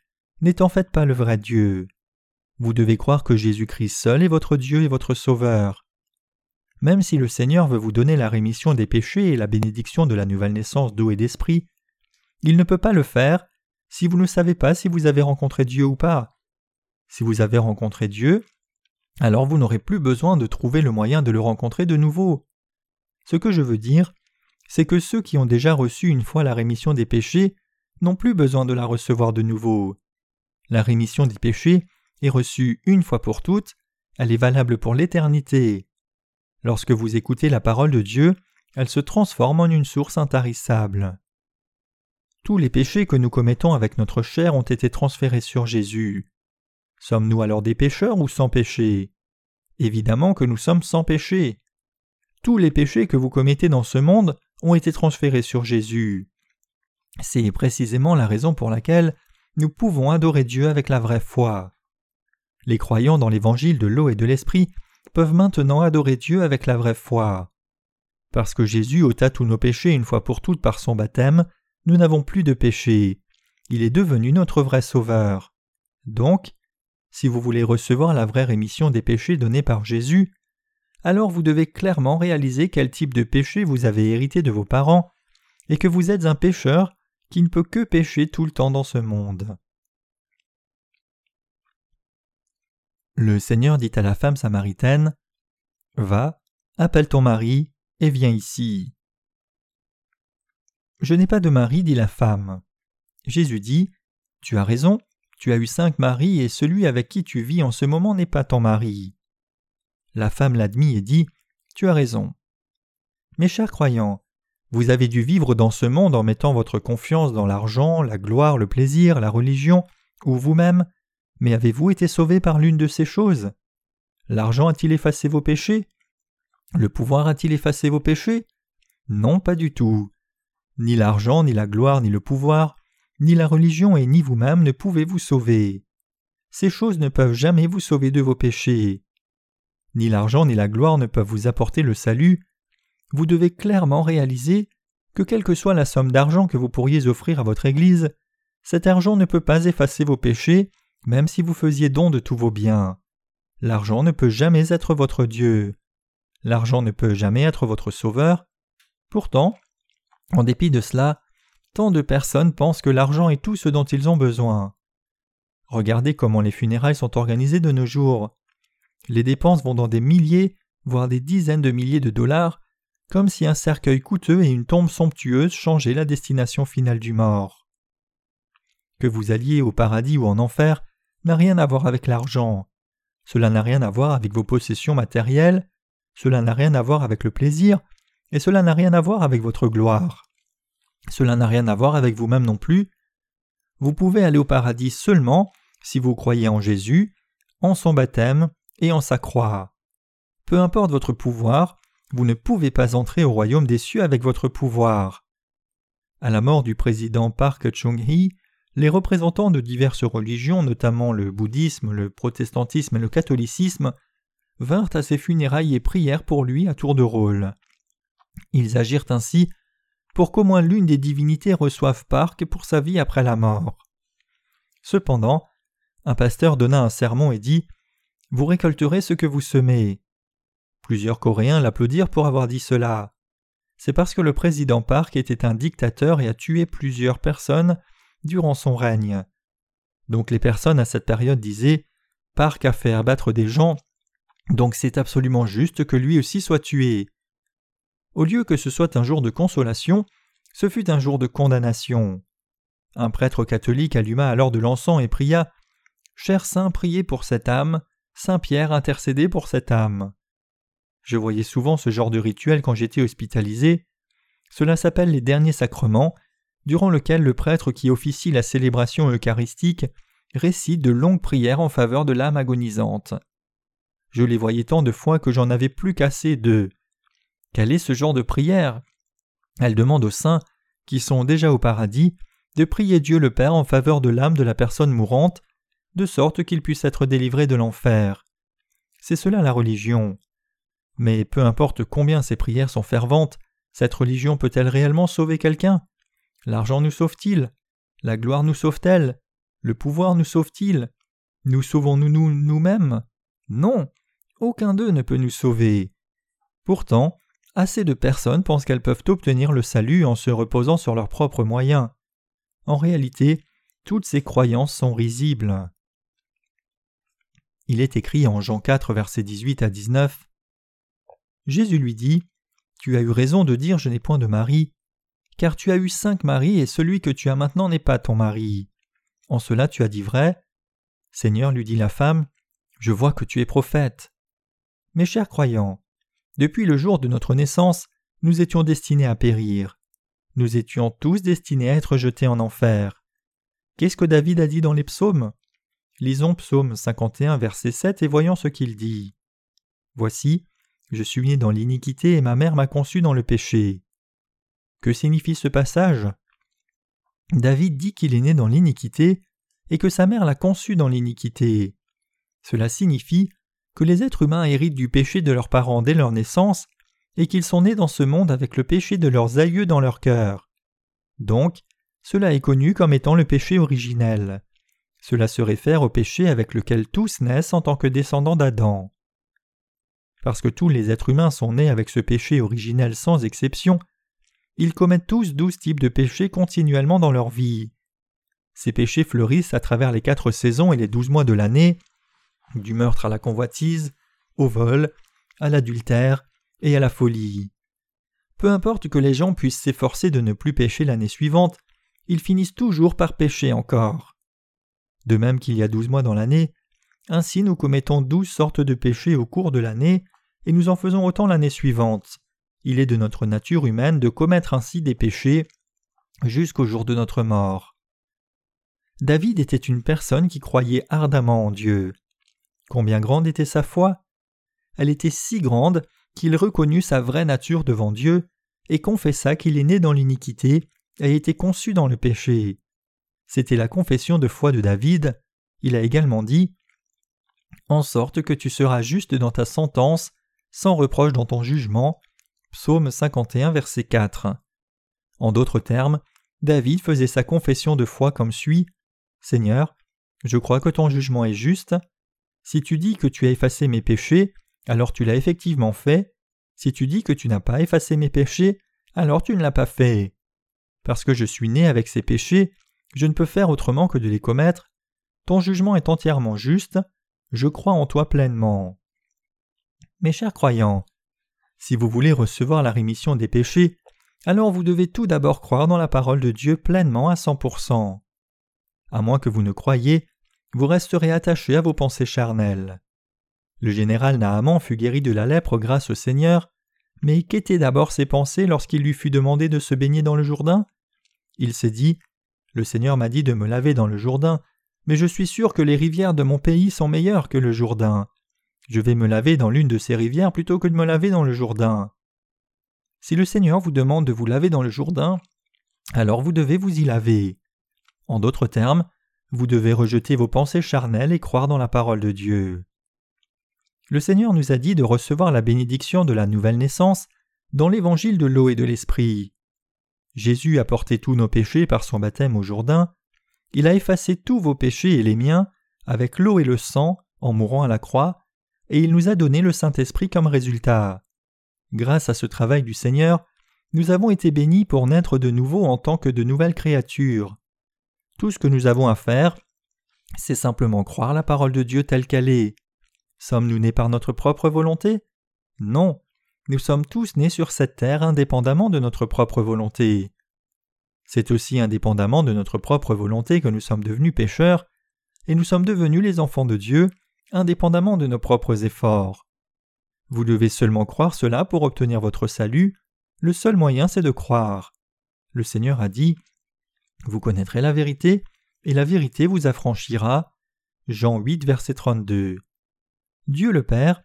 n'est en fait pas le vrai Dieu. Vous devez croire que Jésus-Christ seul est votre Dieu et votre Sauveur. Même si le Seigneur veut vous donner la rémission des péchés et la bénédiction de la nouvelle naissance d'eau et d'esprit, il ne peut pas le faire si vous ne savez pas si vous avez rencontré Dieu ou pas. Si vous avez rencontré Dieu, alors vous n'aurez plus besoin de trouver le moyen de le rencontrer de nouveau. Ce que je veux dire, c'est que ceux qui ont déjà reçu une fois la rémission des péchés n'ont plus besoin de la recevoir de nouveau. La rémission des péchés est reçue une fois pour toutes, elle est valable pour l'éternité. Lorsque vous écoutez la parole de Dieu, elle se transforme en une source intarissable. Tous les péchés que nous commettons avec notre chair ont été transférés sur Jésus. Sommes-nous alors des pécheurs ou sans péché? Évidemment que nous sommes sans péché. Tous les péchés que vous commettez dans ce monde ont été transférés sur Jésus. C'est précisément la raison pour laquelle nous pouvons adorer Dieu avec la vraie foi. Les croyants dans l'évangile de l'eau et de l'esprit peuvent maintenant adorer Dieu avec la vraie foi. Parce que Jésus ôta tous nos péchés une fois pour toutes par son baptême, nous n'avons plus de péché. Il est devenu notre vrai Sauveur. Donc, si vous voulez recevoir la vraie rémission des péchés donnés par Jésus, alors vous devez clairement réaliser quel type de péché vous avez hérité de vos parents et que vous êtes un pécheur qui ne peut que pécher tout le temps dans ce monde. Le Seigneur dit à la femme samaritaine Va, appelle ton mari et viens ici. Je n'ai pas de mari, dit la femme. Jésus dit Tu as raison, tu as eu cinq maris et celui avec qui tu vis en ce moment n'est pas ton mari. La femme l'admit et dit Tu as raison. Mes chers croyants, vous avez dû vivre dans ce monde en mettant votre confiance dans l'argent, la gloire, le plaisir, la religion, ou vous-même, mais avez-vous été sauvé par l'une de ces choses? L'argent a-t-il effacé vos péchés? Le pouvoir a-t-il effacé vos péchés? Non, pas du tout. Ni l'argent, ni la gloire, ni le pouvoir, ni la religion et ni vous-même ne pouvez vous sauver. Ces choses ne peuvent jamais vous sauver de vos péchés. Ni l'argent ni la gloire ne peuvent vous apporter le salut, vous devez clairement réaliser que quelle que soit la somme d'argent que vous pourriez offrir à votre Église, cet argent ne peut pas effacer vos péchés, même si vous faisiez don de tous vos biens. L'argent ne peut jamais être votre Dieu. L'argent ne peut jamais être votre Sauveur. Pourtant, En dépit de cela, tant de personnes pensent que l'argent est tout ce dont ils ont besoin. Regardez comment les funérailles sont organisées de nos jours. Les dépenses vont dans des milliers, voire des dizaines de milliers de dollars, comme si un cercueil coûteux et une tombe somptueuse changeaient la destination finale du mort. Que vous alliez au paradis ou en enfer n'a rien à voir avec l'argent. Cela n'a rien à voir avec vos possessions matérielles, cela n'a rien à voir avec le plaisir, et cela n'a rien à voir avec votre gloire. Cela n'a rien à voir avec vous-même non plus. Vous pouvez aller au paradis seulement si vous croyez en Jésus, en son baptême et en sa croix. Peu importe votre pouvoir, vous ne pouvez pas entrer au royaume des cieux avec votre pouvoir. À la mort du président Park Chung-hee, les représentants de diverses religions, notamment le bouddhisme, le protestantisme et le catholicisme, vinrent à ses funérailles et prièrent pour lui à tour de rôle. Ils agirent ainsi pour qu'au moins l'une des divinités reçoive Park pour sa vie après la mort. Cependant, un pasteur donna un sermon et dit Vous récolterez ce que vous semez. Plusieurs Coréens l'applaudirent pour avoir dit cela. C'est parce que le président Park était un dictateur et a tué plusieurs personnes durant son règne. Donc les personnes à cette période disaient Park a fait abattre des gens, donc c'est absolument juste que lui aussi soit tué. Au lieu que ce soit un jour de consolation, ce fut un jour de condamnation. Un prêtre catholique alluma alors de l'encens et pria Cher Saint, priez pour cette âme, Saint Pierre, intercédez pour cette âme. Je voyais souvent ce genre de rituel quand j'étais hospitalisé. Cela s'appelle les derniers sacrements, durant lequel le prêtre qui officie la célébration eucharistique récite de longues prières en faveur de l'âme agonisante. Je les voyais tant de fois que j'en avais plus qu'assez de. Quel est ce genre de prière? Elle demande aux saints, qui sont déjà au paradis, de prier Dieu le Père en faveur de l'âme de la personne mourante, de sorte qu'il puisse être délivré de l'enfer. C'est cela la religion. Mais peu importe combien ces prières sont ferventes, cette religion peut-elle réellement sauver quelqu'un? L'argent nous sauve-t-il? La gloire nous sauve-t-elle? Le pouvoir nous sauve-t-il? Nous sauvons-nous nous-mêmes? Non, aucun d'eux ne peut nous sauver. Pourtant, assez de personnes pensent qu'elles peuvent obtenir le salut en se reposant sur leurs propres moyens. En réalité, toutes ces croyances sont risibles. Il est écrit en Jean 4, versets 18 à 19 Jésus lui dit Tu as eu raison de dire Je n'ai point de mari, car tu as eu cinq maris et celui que tu as maintenant n'est pas ton mari. En cela tu as dit vrai. Seigneur, lui dit la femme, je vois que tu es prophète. Mes chers croyants, depuis le jour de notre naissance, nous étions destinés à périr. Nous étions tous destinés à être jetés en enfer. Qu'est-ce que David a dit dans les psaumes? Lisons psaume 51, verset 7 et voyons ce qu'il dit. Voici, je suis né dans l'iniquité et ma mère m'a conçu dans le péché. Que signifie ce passage? David dit qu'il est né dans l'iniquité et que sa mère l'a conçu dans l'iniquité. Cela signifie que les êtres humains héritent du péché de leurs parents dès leur naissance et qu'ils sont nés dans ce monde avec le péché de leurs aïeux dans leur cœur. Donc, cela est connu comme étant le péché originel. Cela se réfère au péché avec lequel tous naissent en tant que descendants d'Adam. Parce que tous les êtres humains sont nés avec ce péché originel sans exception, ils commettent tous douze types de péchés continuellement dans leur vie. Ces péchés fleurissent à travers les quatre saisons et les douze mois de l'année, du meurtre à la convoitise, au vol, à l'adultère et à la folie. Peu importe que les gens puissent s'efforcer de ne plus pécher l'année suivante, ils finissent toujours par pécher encore. De même qu'il y a douze mois dans l'année, ainsi nous commettons douze sortes de péchés au cours de l'année, et nous en faisons autant l'année suivante. Il est de notre nature humaine de commettre ainsi des péchés jusqu'au jour de notre mort. David était une personne qui croyait ardemment en Dieu. Combien grande était sa foi? Elle était si grande qu'il reconnut sa vraie nature devant Dieu et confessa qu'il est né dans l'iniquité et été conçu dans le péché. C'était la confession de foi de David. Il a également dit En sorte que tu seras juste dans ta sentence, sans reproche dans ton jugement, Psaume 51, verset 4. En d'autres termes, David faisait sa confession de foi comme suit Seigneur, je crois que ton jugement est juste. Si tu dis que tu as effacé mes péchés, alors tu l'as effectivement fait. Si tu dis que tu n'as pas effacé mes péchés, alors tu ne l'as pas fait. Parce que je suis né avec ces péchés, je ne peux faire autrement que de les commettre. Ton jugement est entièrement juste, je crois en toi pleinement. Mes chers croyants, si vous voulez recevoir la rémission des péchés, alors vous devez tout d'abord croire dans la parole de Dieu pleinement à 100%. À moins que vous ne croyiez, vous resterez attaché à vos pensées charnelles. Le général Naaman fut guéri de la lèpre grâce au Seigneur, mais qu'étaient d'abord ses pensées lorsqu'il lui fut demandé de se baigner dans le Jourdain? Il s'est dit Le Seigneur m'a dit de me laver dans le Jourdain, mais je suis sûr que les rivières de mon pays sont meilleures que le Jourdain. Je vais me laver dans l'une de ces rivières plutôt que de me laver dans le Jourdain. Si le Seigneur vous demande de vous laver dans le Jourdain, alors vous devez vous y laver. En d'autres termes, vous devez rejeter vos pensées charnelles et croire dans la parole de Dieu. Le Seigneur nous a dit de recevoir la bénédiction de la nouvelle naissance dans l'évangile de l'eau et de l'esprit. Jésus a porté tous nos péchés par son baptême au Jourdain, il a effacé tous vos péchés et les miens avec l'eau et le sang en mourant à la croix, et il nous a donné le Saint-Esprit comme résultat. Grâce à ce travail du Seigneur, nous avons été bénis pour naître de nouveau en tant que de nouvelles créatures. Tout ce que nous avons à faire, c'est simplement croire la parole de Dieu telle qu'elle est. Sommes-nous nés par notre propre volonté? Non, nous sommes tous nés sur cette terre indépendamment de notre propre volonté. C'est aussi indépendamment de notre propre volonté que nous sommes devenus pécheurs, et nous sommes devenus les enfants de Dieu, indépendamment de nos propres efforts. Vous devez seulement croire cela pour obtenir votre salut, le seul moyen c'est de croire. Le Seigneur a dit vous connaîtrez la vérité, et la vérité vous affranchira. Jean 8, verset 32. Dieu le Père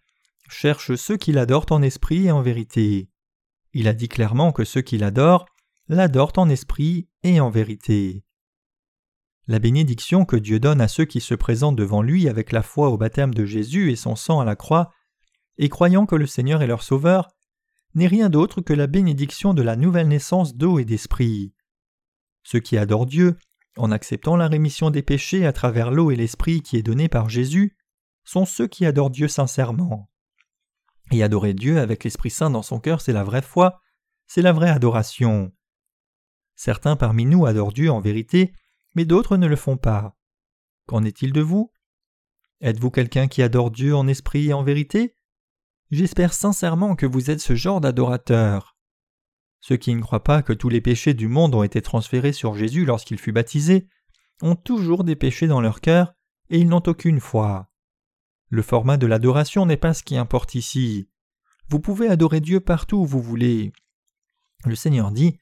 cherche ceux qui l'adorent en esprit et en vérité. Il a dit clairement que ceux qui l'adorent l'adorent en esprit et en vérité. La bénédiction que Dieu donne à ceux qui se présentent devant lui avec la foi au baptême de Jésus et son sang à la croix, et croyant que le Seigneur est leur Sauveur, n'est rien d'autre que la bénédiction de la nouvelle naissance d'eau et d'esprit. Ceux qui adorent Dieu, en acceptant la rémission des péchés à travers l'eau et l'esprit qui est donné par Jésus, sont ceux qui adorent Dieu sincèrement. Et adorer Dieu avec l'Esprit Saint dans son cœur, c'est la vraie foi, c'est la vraie adoration. Certains parmi nous adorent Dieu en vérité, mais d'autres ne le font pas. Qu'en est-il de vous? Êtes-vous quelqu'un qui adore Dieu en esprit et en vérité? J'espère sincèrement que vous êtes ce genre d'adorateur. Ceux qui ne croient pas que tous les péchés du monde ont été transférés sur Jésus lorsqu'il fut baptisé ont toujours des péchés dans leur cœur et ils n'ont aucune foi. Le format de l'adoration n'est pas ce qui importe ici. Vous pouvez adorer Dieu partout où vous voulez. Le Seigneur dit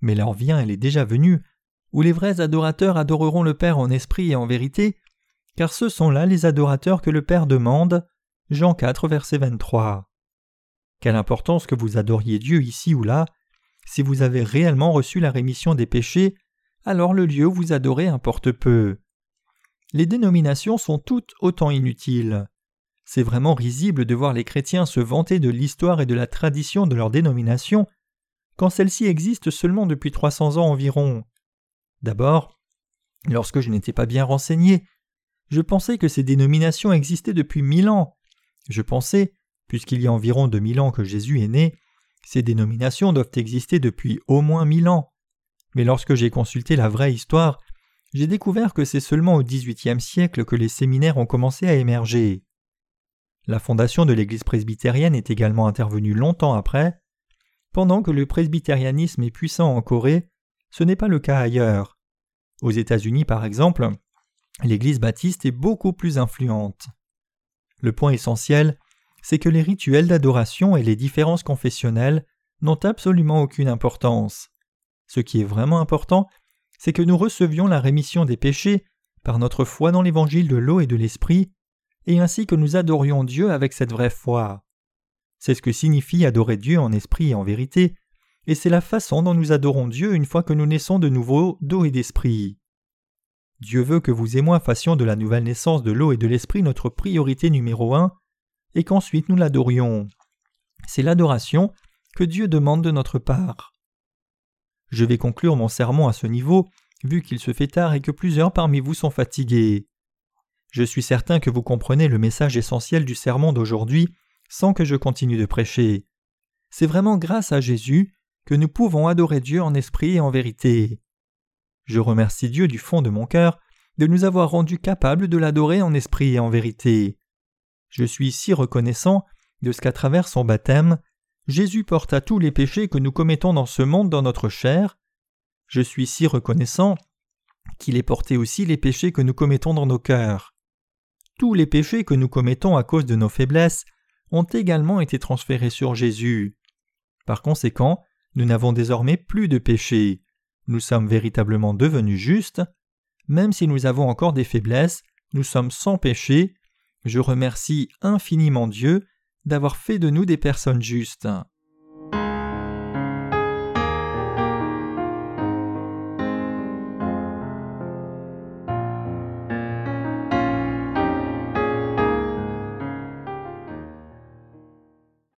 Mais l'heure vient, elle est déjà venue, où les vrais adorateurs adoreront le Père en esprit et en vérité, car ce sont là les adorateurs que le Père demande. Jean 4, verset 23. Quelle importance que vous adoriez Dieu ici ou là, si vous avez réellement reçu la rémission des péchés, alors le lieu où vous adorez importe peu. Les dénominations sont toutes autant inutiles. C'est vraiment risible de voir les chrétiens se vanter de l'histoire et de la tradition de leur dénomination quand celle-ci existe seulement depuis 300 ans environ. D'abord, lorsque je n'étais pas bien renseigné, je pensais que ces dénominations existaient depuis mille ans. Je pensais, puisqu'il y a environ deux mille ans que Jésus est né, ces dénominations doivent exister depuis au moins mille ans. Mais lorsque j'ai consulté la vraie histoire, j'ai découvert que c'est seulement au XVIIIe siècle que les séminaires ont commencé à émerger. La fondation de l'Église presbytérienne est également intervenue longtemps après. Pendant que le presbytérianisme est puissant en Corée, ce n'est pas le cas ailleurs. Aux États-Unis, par exemple, l'Église baptiste est beaucoup plus influente. Le point essentiel, c'est que les rituels d'adoration et les différences confessionnelles n'ont absolument aucune importance. Ce qui est vraiment important, c'est que nous recevions la rémission des péchés par notre foi dans l'évangile de l'eau et de l'esprit, et ainsi que nous adorions Dieu avec cette vraie foi. C'est ce que signifie adorer Dieu en esprit et en vérité, et c'est la façon dont nous adorons Dieu une fois que nous naissons de nouveau d'eau et d'esprit. Dieu veut que vous et moi fassions de la nouvelle naissance de l'eau et de l'esprit notre priorité numéro un, et qu'ensuite nous l'adorions. C'est l'adoration que Dieu demande de notre part. Je vais conclure mon sermon à ce niveau, vu qu'il se fait tard et que plusieurs parmi vous sont fatigués. Je suis certain que vous comprenez le message essentiel du sermon d'aujourd'hui sans que je continue de prêcher. C'est vraiment grâce à Jésus que nous pouvons adorer Dieu en esprit et en vérité. Je remercie Dieu du fond de mon cœur de nous avoir rendus capables de l'adorer en esprit et en vérité. Je suis si reconnaissant de ce qu'à travers son baptême, Jésus porta tous les péchés que nous commettons dans ce monde dans notre chair. Je suis si reconnaissant qu'il ait porté aussi les péchés que nous commettons dans nos cœurs. Tous les péchés que nous commettons à cause de nos faiblesses ont également été transférés sur Jésus. Par conséquent, nous n'avons désormais plus de péchés. Nous sommes véritablement devenus justes. Même si nous avons encore des faiblesses, nous sommes sans péché. Je remercie infiniment Dieu d'avoir fait de nous des personnes justes.